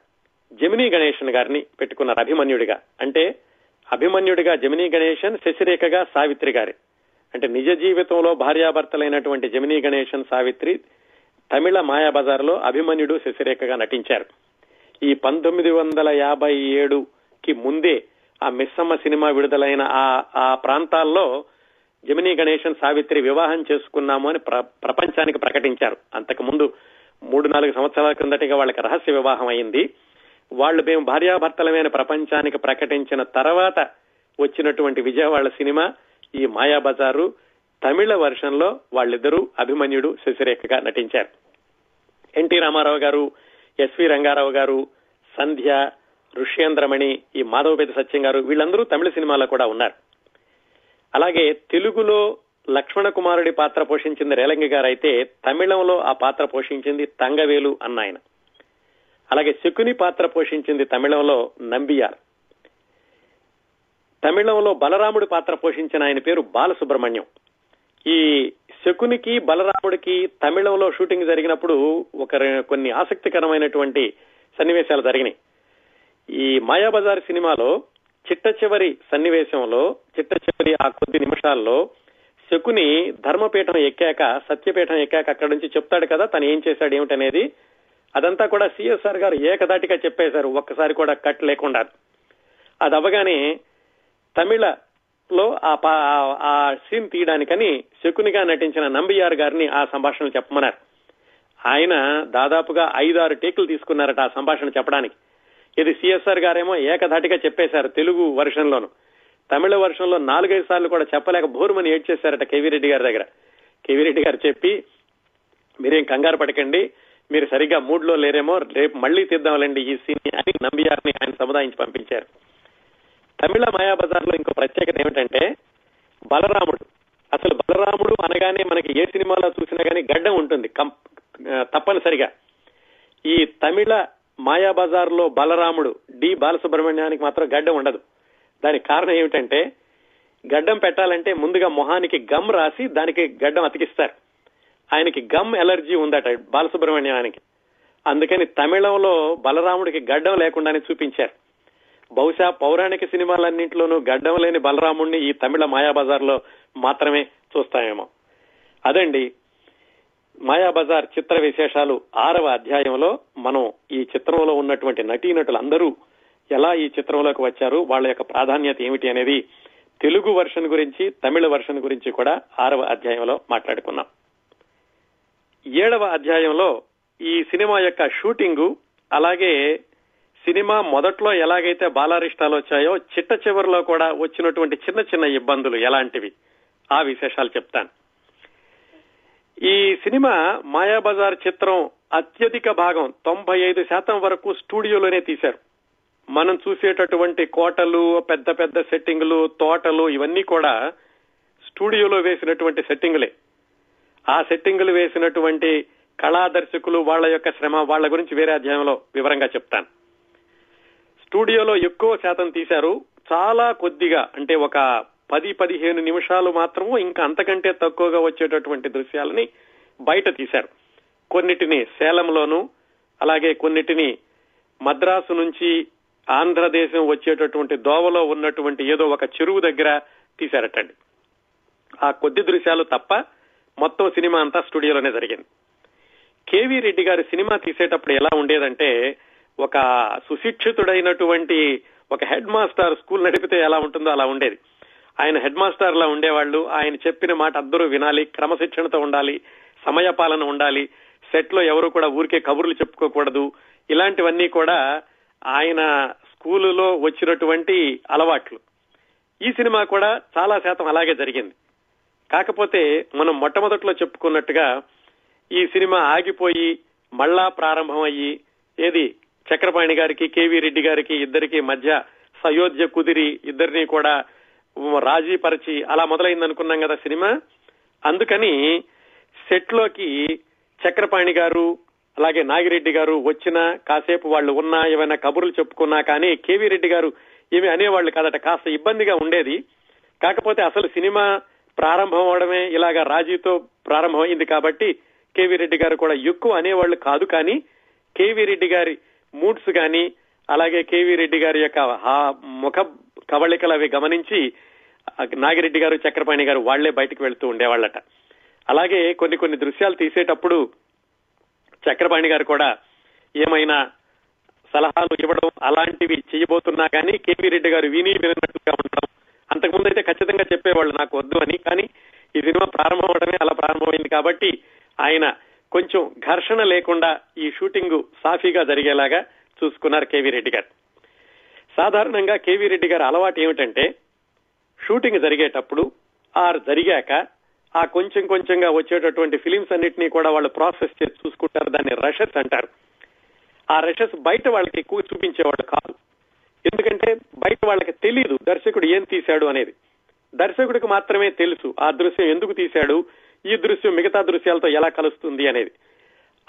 జమినీ గణేషన్ గారిని పెట్టుకున్నారు అభిమన్యుడిగా. అంటే అభిమన్యుడిగా జమినీ గణేషన్ శశిరేఖగా సావిత్రి గారి. అంటే నిజ జీవితంలో భార్యాభర్తలైనటువంటి జమినీ గణేషన్ సావిత్రి తమిళ మాయాబజార్లో అభిమన్యుడు శశిరేఖగా నటించారు. ఈ పంతొమ్మిది వందల యాభై ఏడుకి ముందే ఆ మిస్సమ్మ సినిమా విడుదలైన ఆ ఆ ప్రాంతాల్లో జమినీ గణేషన్ సావిత్రి వివాహం చేసుకున్నాము అని ప్రపంచానికి ప్రకటించారు. అంతకు ముందు మూడు నాలుగు సంవత్సరాల క్రిందటిగా వాళ్ళకి రహస్య వివాహం అయింది. వాళ్ళు మేము భార్యాభర్తలమైన ప్రపంచానికి ప్రకటించిన తర్వాత వచ్చినటువంటి విజయవాడ సినిమా ఈ మాయాబజారు తమిళ వర్షన్లో వాళ్ళిద్దరూ అభిమన్యుడు శశిరేఖగా నటించారు. ఎన్టీ రామారావు గారు ఎస్వి రంగారావు గారు సంధ్య ఋష్యేంద్రమణి ఈ మాధవపేద సత్యం గారు వీళ్ళందరూ తమిళ సినిమాలో కూడా ఉన్నారు. అలాగే తెలుగులో లక్ష్మణ కుమారుడి పాత్ర పోషించింది రేలంగి గారు అయితే తమిళంలో ఆ పాత్ర పోషించింది తంగవేలు అన్న ఆయన అలాగే శకుని పాత్ర పోషించింది తమిళంలో నంబియార్. తమిళంలో బలరాముడి పాత్ర పోషించిన ఆయన పేరు బాలసుబ్రహ్మణ్యం. ఈ శకునికి బలరాముడికి తమిళంలో షూటింగ్ జరిగినప్పుడు ఒక కొన్ని ఆసక్తికరమైనటువంటి సన్నివేశాలు జరిగినాయి. ఈ మాయాబజార్ సినిమాలో చిట్ట చివరి సన్నివేశంలో చిట్ట చివరి ఆ కొద్ది నిమిషాల్లో శకుని ధర్మపీఠం ఎక్కాక సత్యపీఠం ఎక్కాక అక్కడి నుంచి చెప్తాడు కదా తను ఏం చేశాడు ఏమిటనేది అదంతా కూడా సిఎస్ఆర్ గారు ఏకదాటిగా చెప్పేశారు. ఒక్కసారి కూడా కట్ లేకుండా. అది అవ్వగానే తమిళ లో ఆ సీన్ తీయడానికని శకునిగా నటించిన నంబియార్ గారిని ఆ సంభాషణలు చెప్పమన్నారు. ఆయన దాదాపుగా ఐదారు టేకులు తీసుకున్నారట ఆ సంభాషణ చెప్పడానికి. ఇది సిఎస్ఆర్ గారేమో ఏకధాటిగా చెప్పేశారు తెలుగు వర్షన్లోను. తమిళ వర్షంలో నాలుగైదు సార్లు కూడా చెప్పలేక భోరుమని ఏడ్చేశారట కేవీరెడ్డి గారి దగ్గర. కేవీరెడ్డి గారు చెప్పి మీరేం కంగారు పడకండి. మీరు సరిగ్గా మూడ్లో లేరేమో రేపు మళ్ళీ తీద్దాంలేండి ఈ సీన్ అని నంబియార్ని ఆయన సముదాయించి పంపించారు. తమిళ మాయాబజార్లో ఇంకో ప్రత్యేకత ఏమిటంటే బలరాముడు. అసలు బలరాముడు అనగానే మనకి ఏ సినిమాలో చూసినా గానీ గడ్డం ఉంటుంది తప్పనిసరిగా. ఈ తమిళ మాయాబజార్లో బలరాముడు డి బాలసుబ్రహ్మణ్యానికి మాత్రం గడ్డం ఉండదు. దానికి కారణం ఏమిటంటే గడ్డం పెట్టాలంటే ముందుగా మొహానికి గమ్ రాసి దానికి గడ్డం అతికిస్తారు. ఆయనకి గమ్ ఎలర్జీ ఉందట బాలసుబ్రహ్మణ్యానికి అందుకని తమిళంలో బలరాముడికి గడ్డం లేకుండానే చూపించారు. బహుశా పౌరాణిక సినిమాలన్నింటిలోనూ గడ్డం లేని బలరాముడిని ఈ తమిళ మాయాబజార్లో మాత్రమే చూస్తామేమో. అదండి మాయాబజార్ చిత్ర విశేషాలు ఆరవ అధ్యాయంలో మనం ఈ చిత్రంలో ఉన్నటువంటి నటీనటులందరూ ఎలా ఈ చిత్రంలోకి వచ్చారు వాళ్ళ యొక్క ప్రాధాన్యత ఏమిటి అనేది తెలుగు వర్షన్ గురించి తమిళ వర్షన్ గురించి కూడా ఆరవ అధ్యాయంలో మాట్లాడుకున్నాం. ఏడవ అధ్యాయంలో ఈ సినిమా యొక్క షూటింగు అలాగే సినిమా మొదట్లో ఎలాగైతే బాలారిష్టాలు వచ్చాయో చిట్ట చివరిలో కూడా వచ్చినటువంటి చిన్న చిన్న ఇబ్బందులు ఎలాంటివి? ఆ విశేషాలు చెప్తాను. ఈ సినిమా మాయాబజార్ చిత్రం అత్యధిక భాగం తొంభై ఐదు శాతం వరకు స్టూడియోలోనే తీశారు. మనం చూసేటటువంటి కోటలు పెద్ద పెద్ద సెట్టింగులు తోటలు ఇవన్నీ కూడా స్టూడియోలో వేసినటువంటి సెట్టింగులే. ఆ సెట్టింగులు వేసినటువంటి కళా దర్శకులు వాళ్ళ యొక్క శ్రమ వాళ్ళ గురించి వేరే అధ్యాయంలో వివరంగా చెప్తాను. స్టూడియోలో ఎక్కువ శాతం తీశారు. చాలా కొద్దిగా అంటే ఒక పది పదిహేను నిమిషాలు మాత్రము ఇంకా అంతకంటే తక్కువగా వచ్చేటటువంటి దృశ్యాలని బయట తీశారు. కొన్నిటిని సేలంలోను అలాగే కొన్నిటిని మద్రాసు నుంచి ఆంధ్రదేశం వచ్చేటటువంటి దోవలో ఉన్నటువంటి ఏదో ఒక చెరువు దగ్గర తీశారటండి. ఆ కొద్ది దృశ్యాలు తప్ప మొత్తం సినిమా అంతా స్టూడియోలోనే జరిగింది. కేవీ రెడ్డి గారి సినిమా తీసేటప్పుడు ఎలా ఉండేదంటే ఒక సుశిక్షితుడైనటువంటి ఒక హెడ్ మాస్టర్ స్కూల్ నడిపితే ఎలా ఉంటుందో అలా ఉండేది. ఆయన హెడ్ మాస్టర్ లా ఉండేవాళ్ళు ఆయన చెప్పిన మాట అందరూ వినాలి క్రమశిక్షణతో ఉండాలి సమయపాలన ఉండాలి సెట్లో ఎవరు కూడా ఊరికే కబుర్లు చెప్పుకోకూడదు ఇలాంటివన్నీ కూడా ఆయన స్కూలులో వచ్చినటువంటి అలవాట్లు. ఈ సినిమా కూడా చాలా శాతం అలాగే జరిగింది. కాకపోతే మనం మొట్టమొదట్లో చెప్పుకున్నట్టుగా ఈ సినిమా ఆగిపోయి మళ్ళా ప్రారంభం అయ్యి ఏది చక్రపాణి గారికి కేవీ రెడ్డి గారికి ఇద్దరికి మధ్య సయోధ్య కుదిరి ఇద్దరిని కూడా రాజీ పరిచి అలా మొదలైంది అనుకున్నాం కదా సినిమా. అందుకని సెట్లోకి చక్రపాణి గారు అలాగే నాగిరెడ్డి గారు వచ్చినా కాసేపు వాళ్ళు ఉన్నా ఏమైనా కబుర్లు చెప్పుకున్నా కానీ కేవీ రెడ్డి గారు ఏమి అనేవాళ్ళు కాదట కాస్త ఇబ్బందిగా ఉండేది. కాకపోతే అసలు సినిమా ప్రారంభం అవడమే ఇలాగా రాజీతో ప్రారంభమైంది కాబట్టి కేవీ రెడ్డి గారు కూడా ఎక్కువ అనేవాళ్ళు కాదు కానీ కేవీ రెడ్డి గారి మూడ్స్ గాని అలాగే కేవీ రెడ్డి గారి యొక్క ముఖ కవళికలు అవి గమనించి నాగిరెడ్డి గారు చక్రపాణి గారు వాళ్ళే బయటకు వెళ్తూ ఉండేవాళ్ళట. అలాగే కొన్ని కొన్ని దృశ్యాలు తీసేటప్పుడు చక్రపాణి గారు కూడా ఏమైనా సలహాలు ఇవ్వడం అలాంటివి చేయబోతున్నా కానీ కేవీ రెడ్డి గారు విని వినట్టుగా ఉండడం అంతకుముందు అయితే ఖచ్చితంగా చెప్పేవాళ్ళు నాకు వద్దు అని కానీ ఈ సినిమా ప్రారంభం అవడమే అలా ప్రారంభమైంది కాబట్టి ఆయన కొంచెం ఘర్షణ లేకుండా ఈ షూటింగ్ సాఫీగా జరిగేలాగా చూసుకున్నారు కేవీ రెడ్డి గారు. సాధారణంగా కేవీ రెడ్డి గారి అలవాటు ఏమిటంటే షూటింగ్ జరిగేటప్పుడు ఆర్ జరిగాక ఆ కొంచెం కొంచెంగా వచ్చేటటువంటి ఫిలిమ్స్ అన్నింటినీ కూడా వాళ్ళు ప్రాసెస్ చేసి చూసుకుంటారు దాన్ని రషెస్ అంటారు. ఆ రషెస్ బయట వాళ్ళకి ఎక్కువ చూపించేవాళ్ళు కాదు. ఎందుకంటే బయట వాళ్ళకి తెలియదు దర్శకుడు ఏం తీశాడు అనేది. దర్శకుడికి మాత్రమే తెలుసు ఆ దృశ్యం ఎందుకు తీశాడు ఈ దృశ్యం మిగతా దృశ్యాలతో ఎలా కలుస్తుంది అనేది.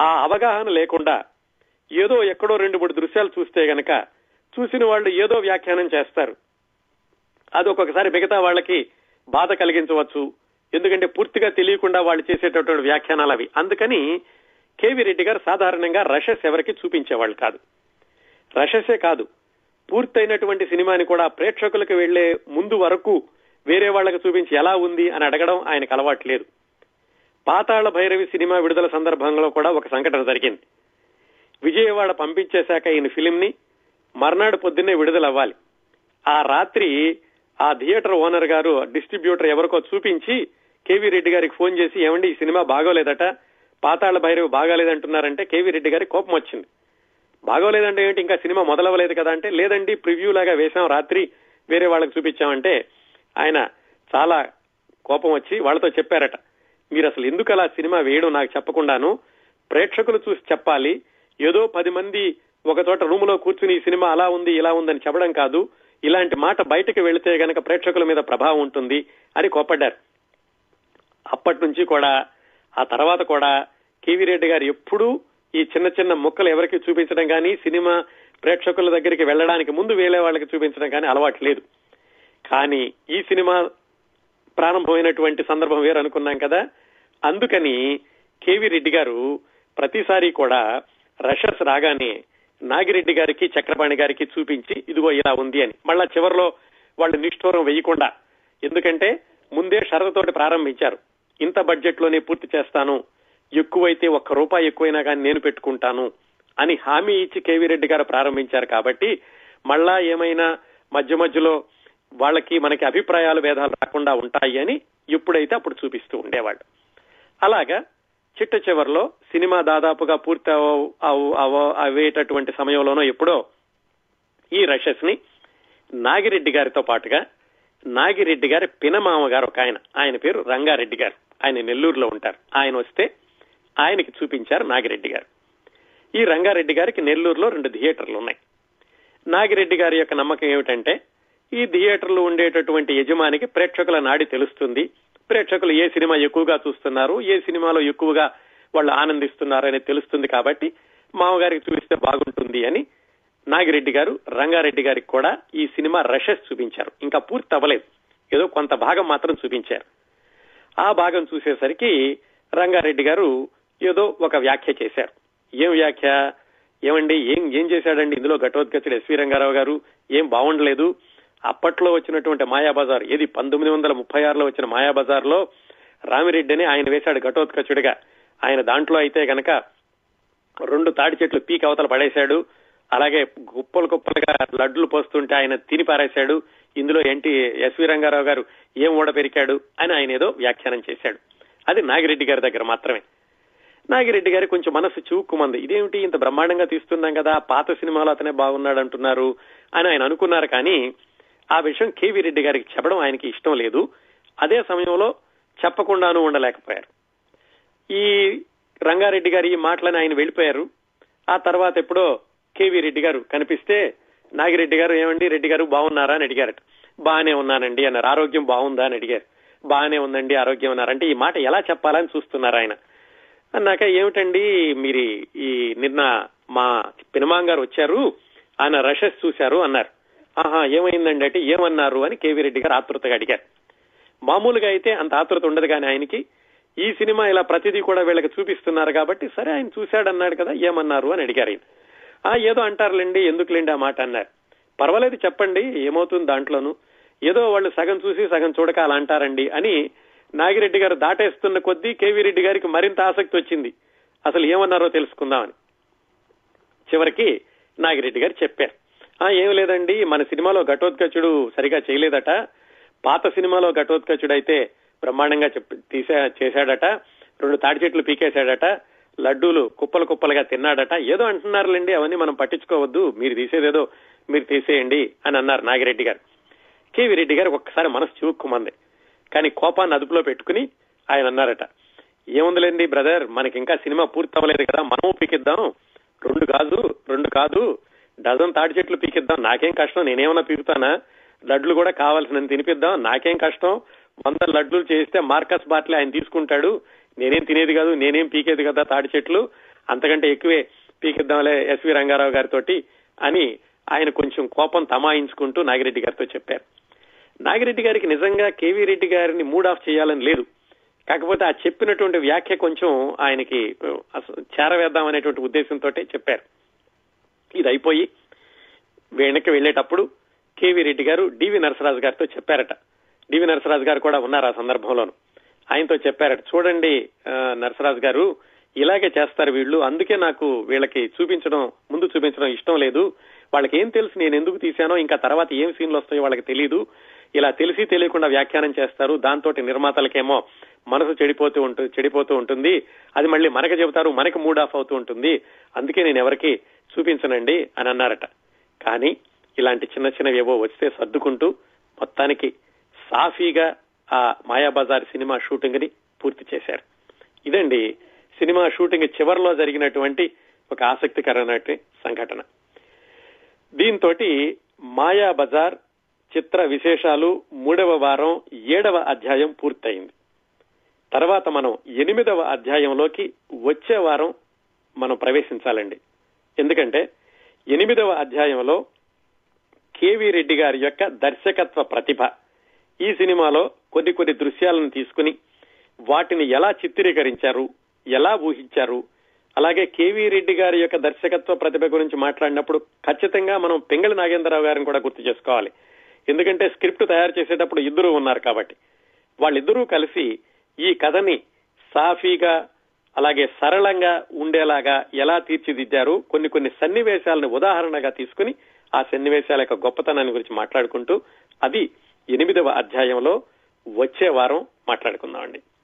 ఆ అవగాహన లేకుండా ఏదో ఎక్కడో రెండు మూడు దృశ్యాలు చూస్తే గనక చూసిన వాళ్ళు ఏదో వ్యాఖ్యానం చేస్తారు. అది ఒక్కొక్కసారి మిగతా వాళ్ళకి బాధ కలిగించవచ్చు. ఎందుకంటే పూర్తిగా తెలియకుండా వాళ్ళు చేసేటటువంటి వ్యాఖ్యానాలు అవి. అందుకని కేవీ రెడ్డి గారు సాధారణంగా రషస్ ఎవరికి చూపించేవాళ్ళు కాదు. రషసే కాదు. పూర్తయినటువంటి సినిమాని కూడా ప్రేక్షకులకు వెళ్ళే ముందు వరకు వేరే వాళ్ళకి చూపించి ఎలా ఉంది అని అడగడం ఆయనకు అలవాటు లేదు. పాతాళ భైరవి సినిమా విడుదల సందర్భంలో కూడా ఒక సంఘటన జరిగింది. విజయవాడ పంపించేశాక ఈయన ఫిలిం ని మర్నాడు పొద్దున్నే విడుదల అవ్వాలి. ఆ రాత్రి ఆ థియేటర్ ఓనర్ గారు డిస్ట్రిబ్యూటర్ ఎవరికో చూపించి కేవీ రెడ్డి గారికి ఫోన్ చేసి ఏమండి ఈ సినిమా బాగోలేదట పాతాళ భైరవి బాగాలేదంటున్నారంటే కేవీ రెడ్డి గారికి కోపం వచ్చింది. బాగోలేదంటే ఏంటి? ఇంకా సినిమా మొదలవ్వలేదు కదా అంటే లేదండి ప్రివ్యూ లాగా వేశాం. రాత్రి వేరే వాళ్ళకి చూపించామంటే ఆయన చాలా కోపం వచ్చి వాళ్ళతో చెప్పారట. మీరు అసలు ఎందుకు అలా సినిమా వేయడం నాకు చెప్పకుండాను? ప్రేక్షకులు చూసి చెప్పాలి. ఏదో పది మంది ఒక చోట రూమ్లో కూర్చుని ఈ సినిమా అలా ఉంది ఇలా ఉందని చెప్పడం కాదు. ఇలాంటి మాట బయటకు వెళితే గనక ప్రేక్షకుల మీద ప్రభావం ఉంటుంది అని కోపడ్డారు అప్పటి నుంచి కూడా ఆ తర్వాత కూడా కేవీ రెడ్డి గారు ఎప్పుడూ ఈ చిన్న చిన్న ముక్కలు ఎవరికి చూపించడం కానీ సినిమా ప్రేక్షకుల దగ్గరికి వెళ్ళడానికి ముందు వేలే వాళ్ళకి చూపించడం కానీ అలవాటు లేదు. కానీ ఈ సినిమా ప్రారంభమైనటువంటి సందర్భం వేరు అనుకున్నాం కదా. అందుకని కేవీ రెడ్డి గారు ప్రతిసారి కూడా రషస్ రాగానే నాగిరెడ్డి గారికి చక్రపాణి గారికి చూపించి ఇదిగో ఇలా ఉంది అని. మళ్ళా చివరిలో వాళ్ళు నిష్ఠూరం వేయకుండా ఎందుకంటే ముందే షరతుతోటి ప్రారంభించారు. ఇంత బడ్జెట్లోనే పూర్తి చేస్తాను ఎక్కువైతే ఒక్క రూపాయి ఎక్కువైనా కానీ నేను పెట్టుకుంటాను అని హామీ ఇచ్చి కేవీ రెడ్డి గారు ప్రారంభించారు కాబట్టి మళ్ళా ఏమైనా మధ్య మధ్యలో వాళ్ళకి మనకి అభిప్రాయాలు భేదాలు రాకుండా ఉంటాయి అని ఎప్పుడైతే అప్పుడు చూపిస్తూ ఉండేవాళ్ళు. అలాగా చిట్ట చివరిలో సినిమా దాదాపుగా పూర్తి అవ- అవేటటువంటి సమయంలోనో ఎప్పుడో ఈ రషెస్ని నాగిరెడ్డి గారితో పాటుగా నాగిరెడ్డి గారి పినమామ గారు ఒక ఆయన ఆయన పేరు రంగారెడ్డి గారు. ఆయన నెల్లూరులో ఉంటారు. ఆయన వస్తే ఆయనకి చూపించారు నాగిరెడ్డి గారు. ఈ రంగారెడ్డి గారికి నెల్లూరులో రెండు థియేటర్లు ఉన్నాయి. నాగిరెడ్డి గారి యొక్క నమ్మకం ఏమిటంటే ఈ థియేటర్లు ఉండేటటువంటి యజమానికి ప్రేక్షకుల నాడి తెలుస్తుంది. ప్రేక్షకులు ఏ సినిమా ఎక్కువగా చూస్తున్నారు ఏ సినిమాలో ఎక్కువగా వాళ్ళు ఆనందిస్తున్నారు అనేది తెలుస్తుంది కాబట్టి మామగారికి చూపిస్తే బాగుంటుంది అని నాగిరెడ్డి గారు రంగారెడ్డి గారికి కూడా ఈ సినిమా రషెస్ చూపించారు. ఇంకా పూర్తి అవ్వలేదు ఏదో కొంత భాగం మాత్రం చూపించారు. ఆ భాగం చూసేసరికి రంగారెడ్డి గారు ఏదో ఒక వ్యాఖ్య చేశారు. ఏం వ్యాఖ్య? ఏమండి ఏం ఏం చేశాడండి ఇందులో ఘటోత్కచుడు ఎస్వి రంగారావు గారు? ఏం బాగుండలేదు అప్పట్లో వచ్చినటువంటి మాయాబజార్ ఏది పంతొమ్మిది వందల ముప్పై ఆరులో వచ్చిన మాయాబజార్లో రామిరెడ్డిని ఆయన వేశాడు ఘటోత్కచుడిగా. ఆయన దాంట్లో అయితే గనక రెండు తాడి చెట్లు పీక్ అవతల పడేశాడు. అలాగే కుప్పలు కుప్పలుగా లడ్లు పోస్తుంటే ఆయన తిని పారేశాడు. ఇందులో ఏంటి ఎస్వి రంగారావు గారు ఏం ఊడపెరికాడు అని ఆయన ఏదో వ్యాఖ్యానం చేశాడు. అది నాగిరెడ్డి గారి దగ్గర మాత్రమే. నాగిరెడ్డి గారి కొంచెం మనసు చూక్కుమంది. ఇదేమిటి? ఇంత బ్రహ్మాండంగా తీస్తున్నాం కదా. పాత సినిమాలో అతనే బాగున్నాడు అంటున్నారు అని ఆయన అనుకున్నారు కానీ ఆ విషయం కేవీ రెడ్డి గారికి చెప్పడం ఆయనకి ఇష్టం లేదు. అదే సమయంలో చెప్పకుండాను ఉండలేకపోయారు. ఈ రంగారెడ్డి గారి ఈ మాటలని ఆయన వెళ్ళిపోయారు. ఆ తర్వాత ఎప్పుడో కేవీ రెడ్డి గారు కనిపిస్తే నాగిరెడ్డి గారు ఏమండి? రెడ్డి గారు బాగున్నారా అని అడిగారట. బాగానే ఉన్నానండి అన్నారు. ఆరోగ్యం బాగుందా అని అడిగారు. బాగానే ఉందండి ఆరోగ్యం అన్నారంటే ఈ మాట ఎలా చెప్పాలని చూస్తున్నారు ఆయన. అన్నాక ఏమిటండి మీరు ఈ నిన్న మా పినమాం గారు వచ్చారు ఆయన రషెస్ చూశారు అన్నారు. ఆహా ఏమైందండి అంటే ఏమన్నారు అని కేవీ రెడ్డి గారు ఆతృతగా అడిగారు. మామూలుగా అయితే అంత ఆతృత ఉండదు కానీ ఆయనకి ఈ సినిమా ఇలా ప్రతిదీ కూడా వీళ్ళకి చూపిస్తున్నారు కాబట్టి సరే ఆయన చూశాడన్నాడు కదా ఏమన్నారు అని అడిగారు ఆయన ఆ ఏదో అంటారులేండి ఎందుకులేండి ఆ మాట అన్నారు. పర్వాలేదు చెప్పండి ఏమవుతుంది దాంట్లోనూ. ఏదో వాళ్ళు సగం చూసి సగం చూడక అలా అంటారండి అని నాగిరెడ్డి గారు దాటేస్తున్న కొద్దీ కేవీ రెడ్డి గారికి మరింత ఆసక్తి వచ్చింది. అసలు ఏమన్నారో తెలుసుకుందామని. చివరికి నాగిరెడ్డి గారు చెప్పారు. ఆ ఏం లేదండి మన సినిమాలో ఘటోత్కచుడు సరిగా చేయలేదట. పాత సినిమాలో ఘటోత్కచుడు అయితే బ్రహ్మాండంగా తీసే తీసా చేశాడట. రెండు తాడి చెట్లు పీకేశాడట. లడ్డూలు కుప్పలు కుప్పలుగా తిన్నాడట. ఏదో అంటున్నారులేండి అవన్నీ మనం పట్టించుకోవద్దు. మీరు తీసేదేదో మీరు తీసేయండి అని అన్నారు నాగిరెడ్డి గారు. కేవీ రెడ్డి గారు ఒక్కసారి మనసు చూక్కుమంది కానీ కోపాన్ని అదుపులో పెట్టుకుని ఆయన అన్నారట. ఏముందిలేండి బ్రదర్ మనకి ఇంకా సినిమా పూర్తి అవ్వలేదు కదా మనము పీకిద్దాం. రెండు కాదు రెండు కాదు డజన్ తాడి చెట్లు పీకిద్దాం. నాకేం కష్టం నేనేమన్నా పీకుతానా? లడ్లు కూడా కావాల్సినంత తినిపిద్దాం. నాకేం కష్టం? వంద లడ్లు చేస్తే మార్కస్ బాట్లే ఆయన తీసుకుంటాడు. నేనేం తినేది కాదు నేనేం పీకేది కదా తాడి చెట్లు. అంతకంటే ఎక్కువే పీకిద్దాంలే ఎస్వి రంగారావు గారితోటి అని ఆయన కొంచెం కోపం తమాయించుకుంటూ నాగిరెడ్డి గారితో చెప్పారు. నాగిరెడ్డి గారికి నిజంగా కేవీ రెడ్డి గారిని మూడ్ ఆఫ్ చేయాలని లేదు. కాకపోతే ఆ చెప్పినటువంటి వ్యాఖ్య కొంచెం ఆయనకి చేరవేద్దాం అనేటువంటి ఉద్దేశంతో చెప్పారు. ఇది అయిపోయి వెనక్కి వెళ్ళేటప్పుడు కేవీ రెడ్డి గారు డివి నరసరాజు గారితో చెప్పారట. డివి నరసరాజు గారు కూడా ఉన్నారు ఆ సందర్భంలోను. ఆయనతో చెప్పారట చూడండి నరసరాజు గారు ఇలాగే చేస్తారు వీళ్ళు. అందుకే నాకు వీళ్ళకి చూపించడం ముందు చూపించడం ఇష్టం లేదు. వాళ్ళకి ఏం తెలుసు నేను ఎందుకు తీశానో ఇంకా తర్వాత ఏం సీన్లు వస్తాయో వాళ్ళకి తెలియదు ఇలా తెలిసి తెలియకుండా వ్యాఖ్యానం చేస్తారు. దాంతో నిర్మాతలకేమో మనసు చెడిపోతూ ఉంటుంది చెడిపోతూ ఉంటుంది. అది మళ్ళీ మనకి చెబుతారు మనకి మూడ్ ఆఫ్ అవుతూ ఉంటుంది. అందుకే నేను ఎవరికి చూపించనండి అని అన్నారట. కానీ ఇలాంటి చిన్న చిన్నవి ఏవో వస్తే సర్దుకుంటూ మొత్తానికి సాఫీగా ఆ మాయాబజార్ సినిమా షూటింగ్ని పూర్తి చేశారు. ఇదండి సినిమా షూటింగ్ చివరిలో జరిగినటువంటి ఒక ఆసక్తికరమైన సంఘటన. దీంతో మాయా బజార్ చిత్ర విశేషాలు మూడవ వారం ఏడవ అధ్యాయం పూర్తయింది. తర్వాత మనం ఎనిమిదవ అధ్యాయంలోకి వచ్చే వారం మనం ప్రవేశించాలండి. ఎందుకంటే ఎనిమిదవ అధ్యాయంలో కేవీ రెడ్డి గారి యొక్క దర్శకత్వ ప్రతిభ ఈ సినిమాలో కొన్ని కొన్ని దృశ్యాలను తీసుకుని వాటిని ఎలా చిత్రీకరించారు ఎలా ఊహించారు అలాగే కేవీ రెడ్డి గారి యొక్క దర్శకత్వ ప్రతిభ గురించి మాట్లాడినప్పుడు ఖచ్చితంగా మనం పెంగళి నాగేంద్రరావు గారిని కూడా గుర్తు చేసుకోవాలి. ఎందుకంటే స్క్రిప్ట్ తయారు చేసేటప్పుడు ఇద్దరు ఉన్నారు కాబట్టి. వాళ్ళిద్దరూ కలిసి ఈ కథని సాఫీగా అలాగే సరళంగా ఉండేలాగా ఎలా తీర్చిదిద్దారు కొన్ని కొన్ని సన్నివేశాలను ఉదాహరణగా తీసుకుని ఆ సన్నివేశాల యొక్క గొప్పతనాన్ని గురించి మాట్లాడుకుంటూ అది ఎనిమిదవ అధ్యాయంలో వచ్చే వారం మాట్లాడుకుందామండి.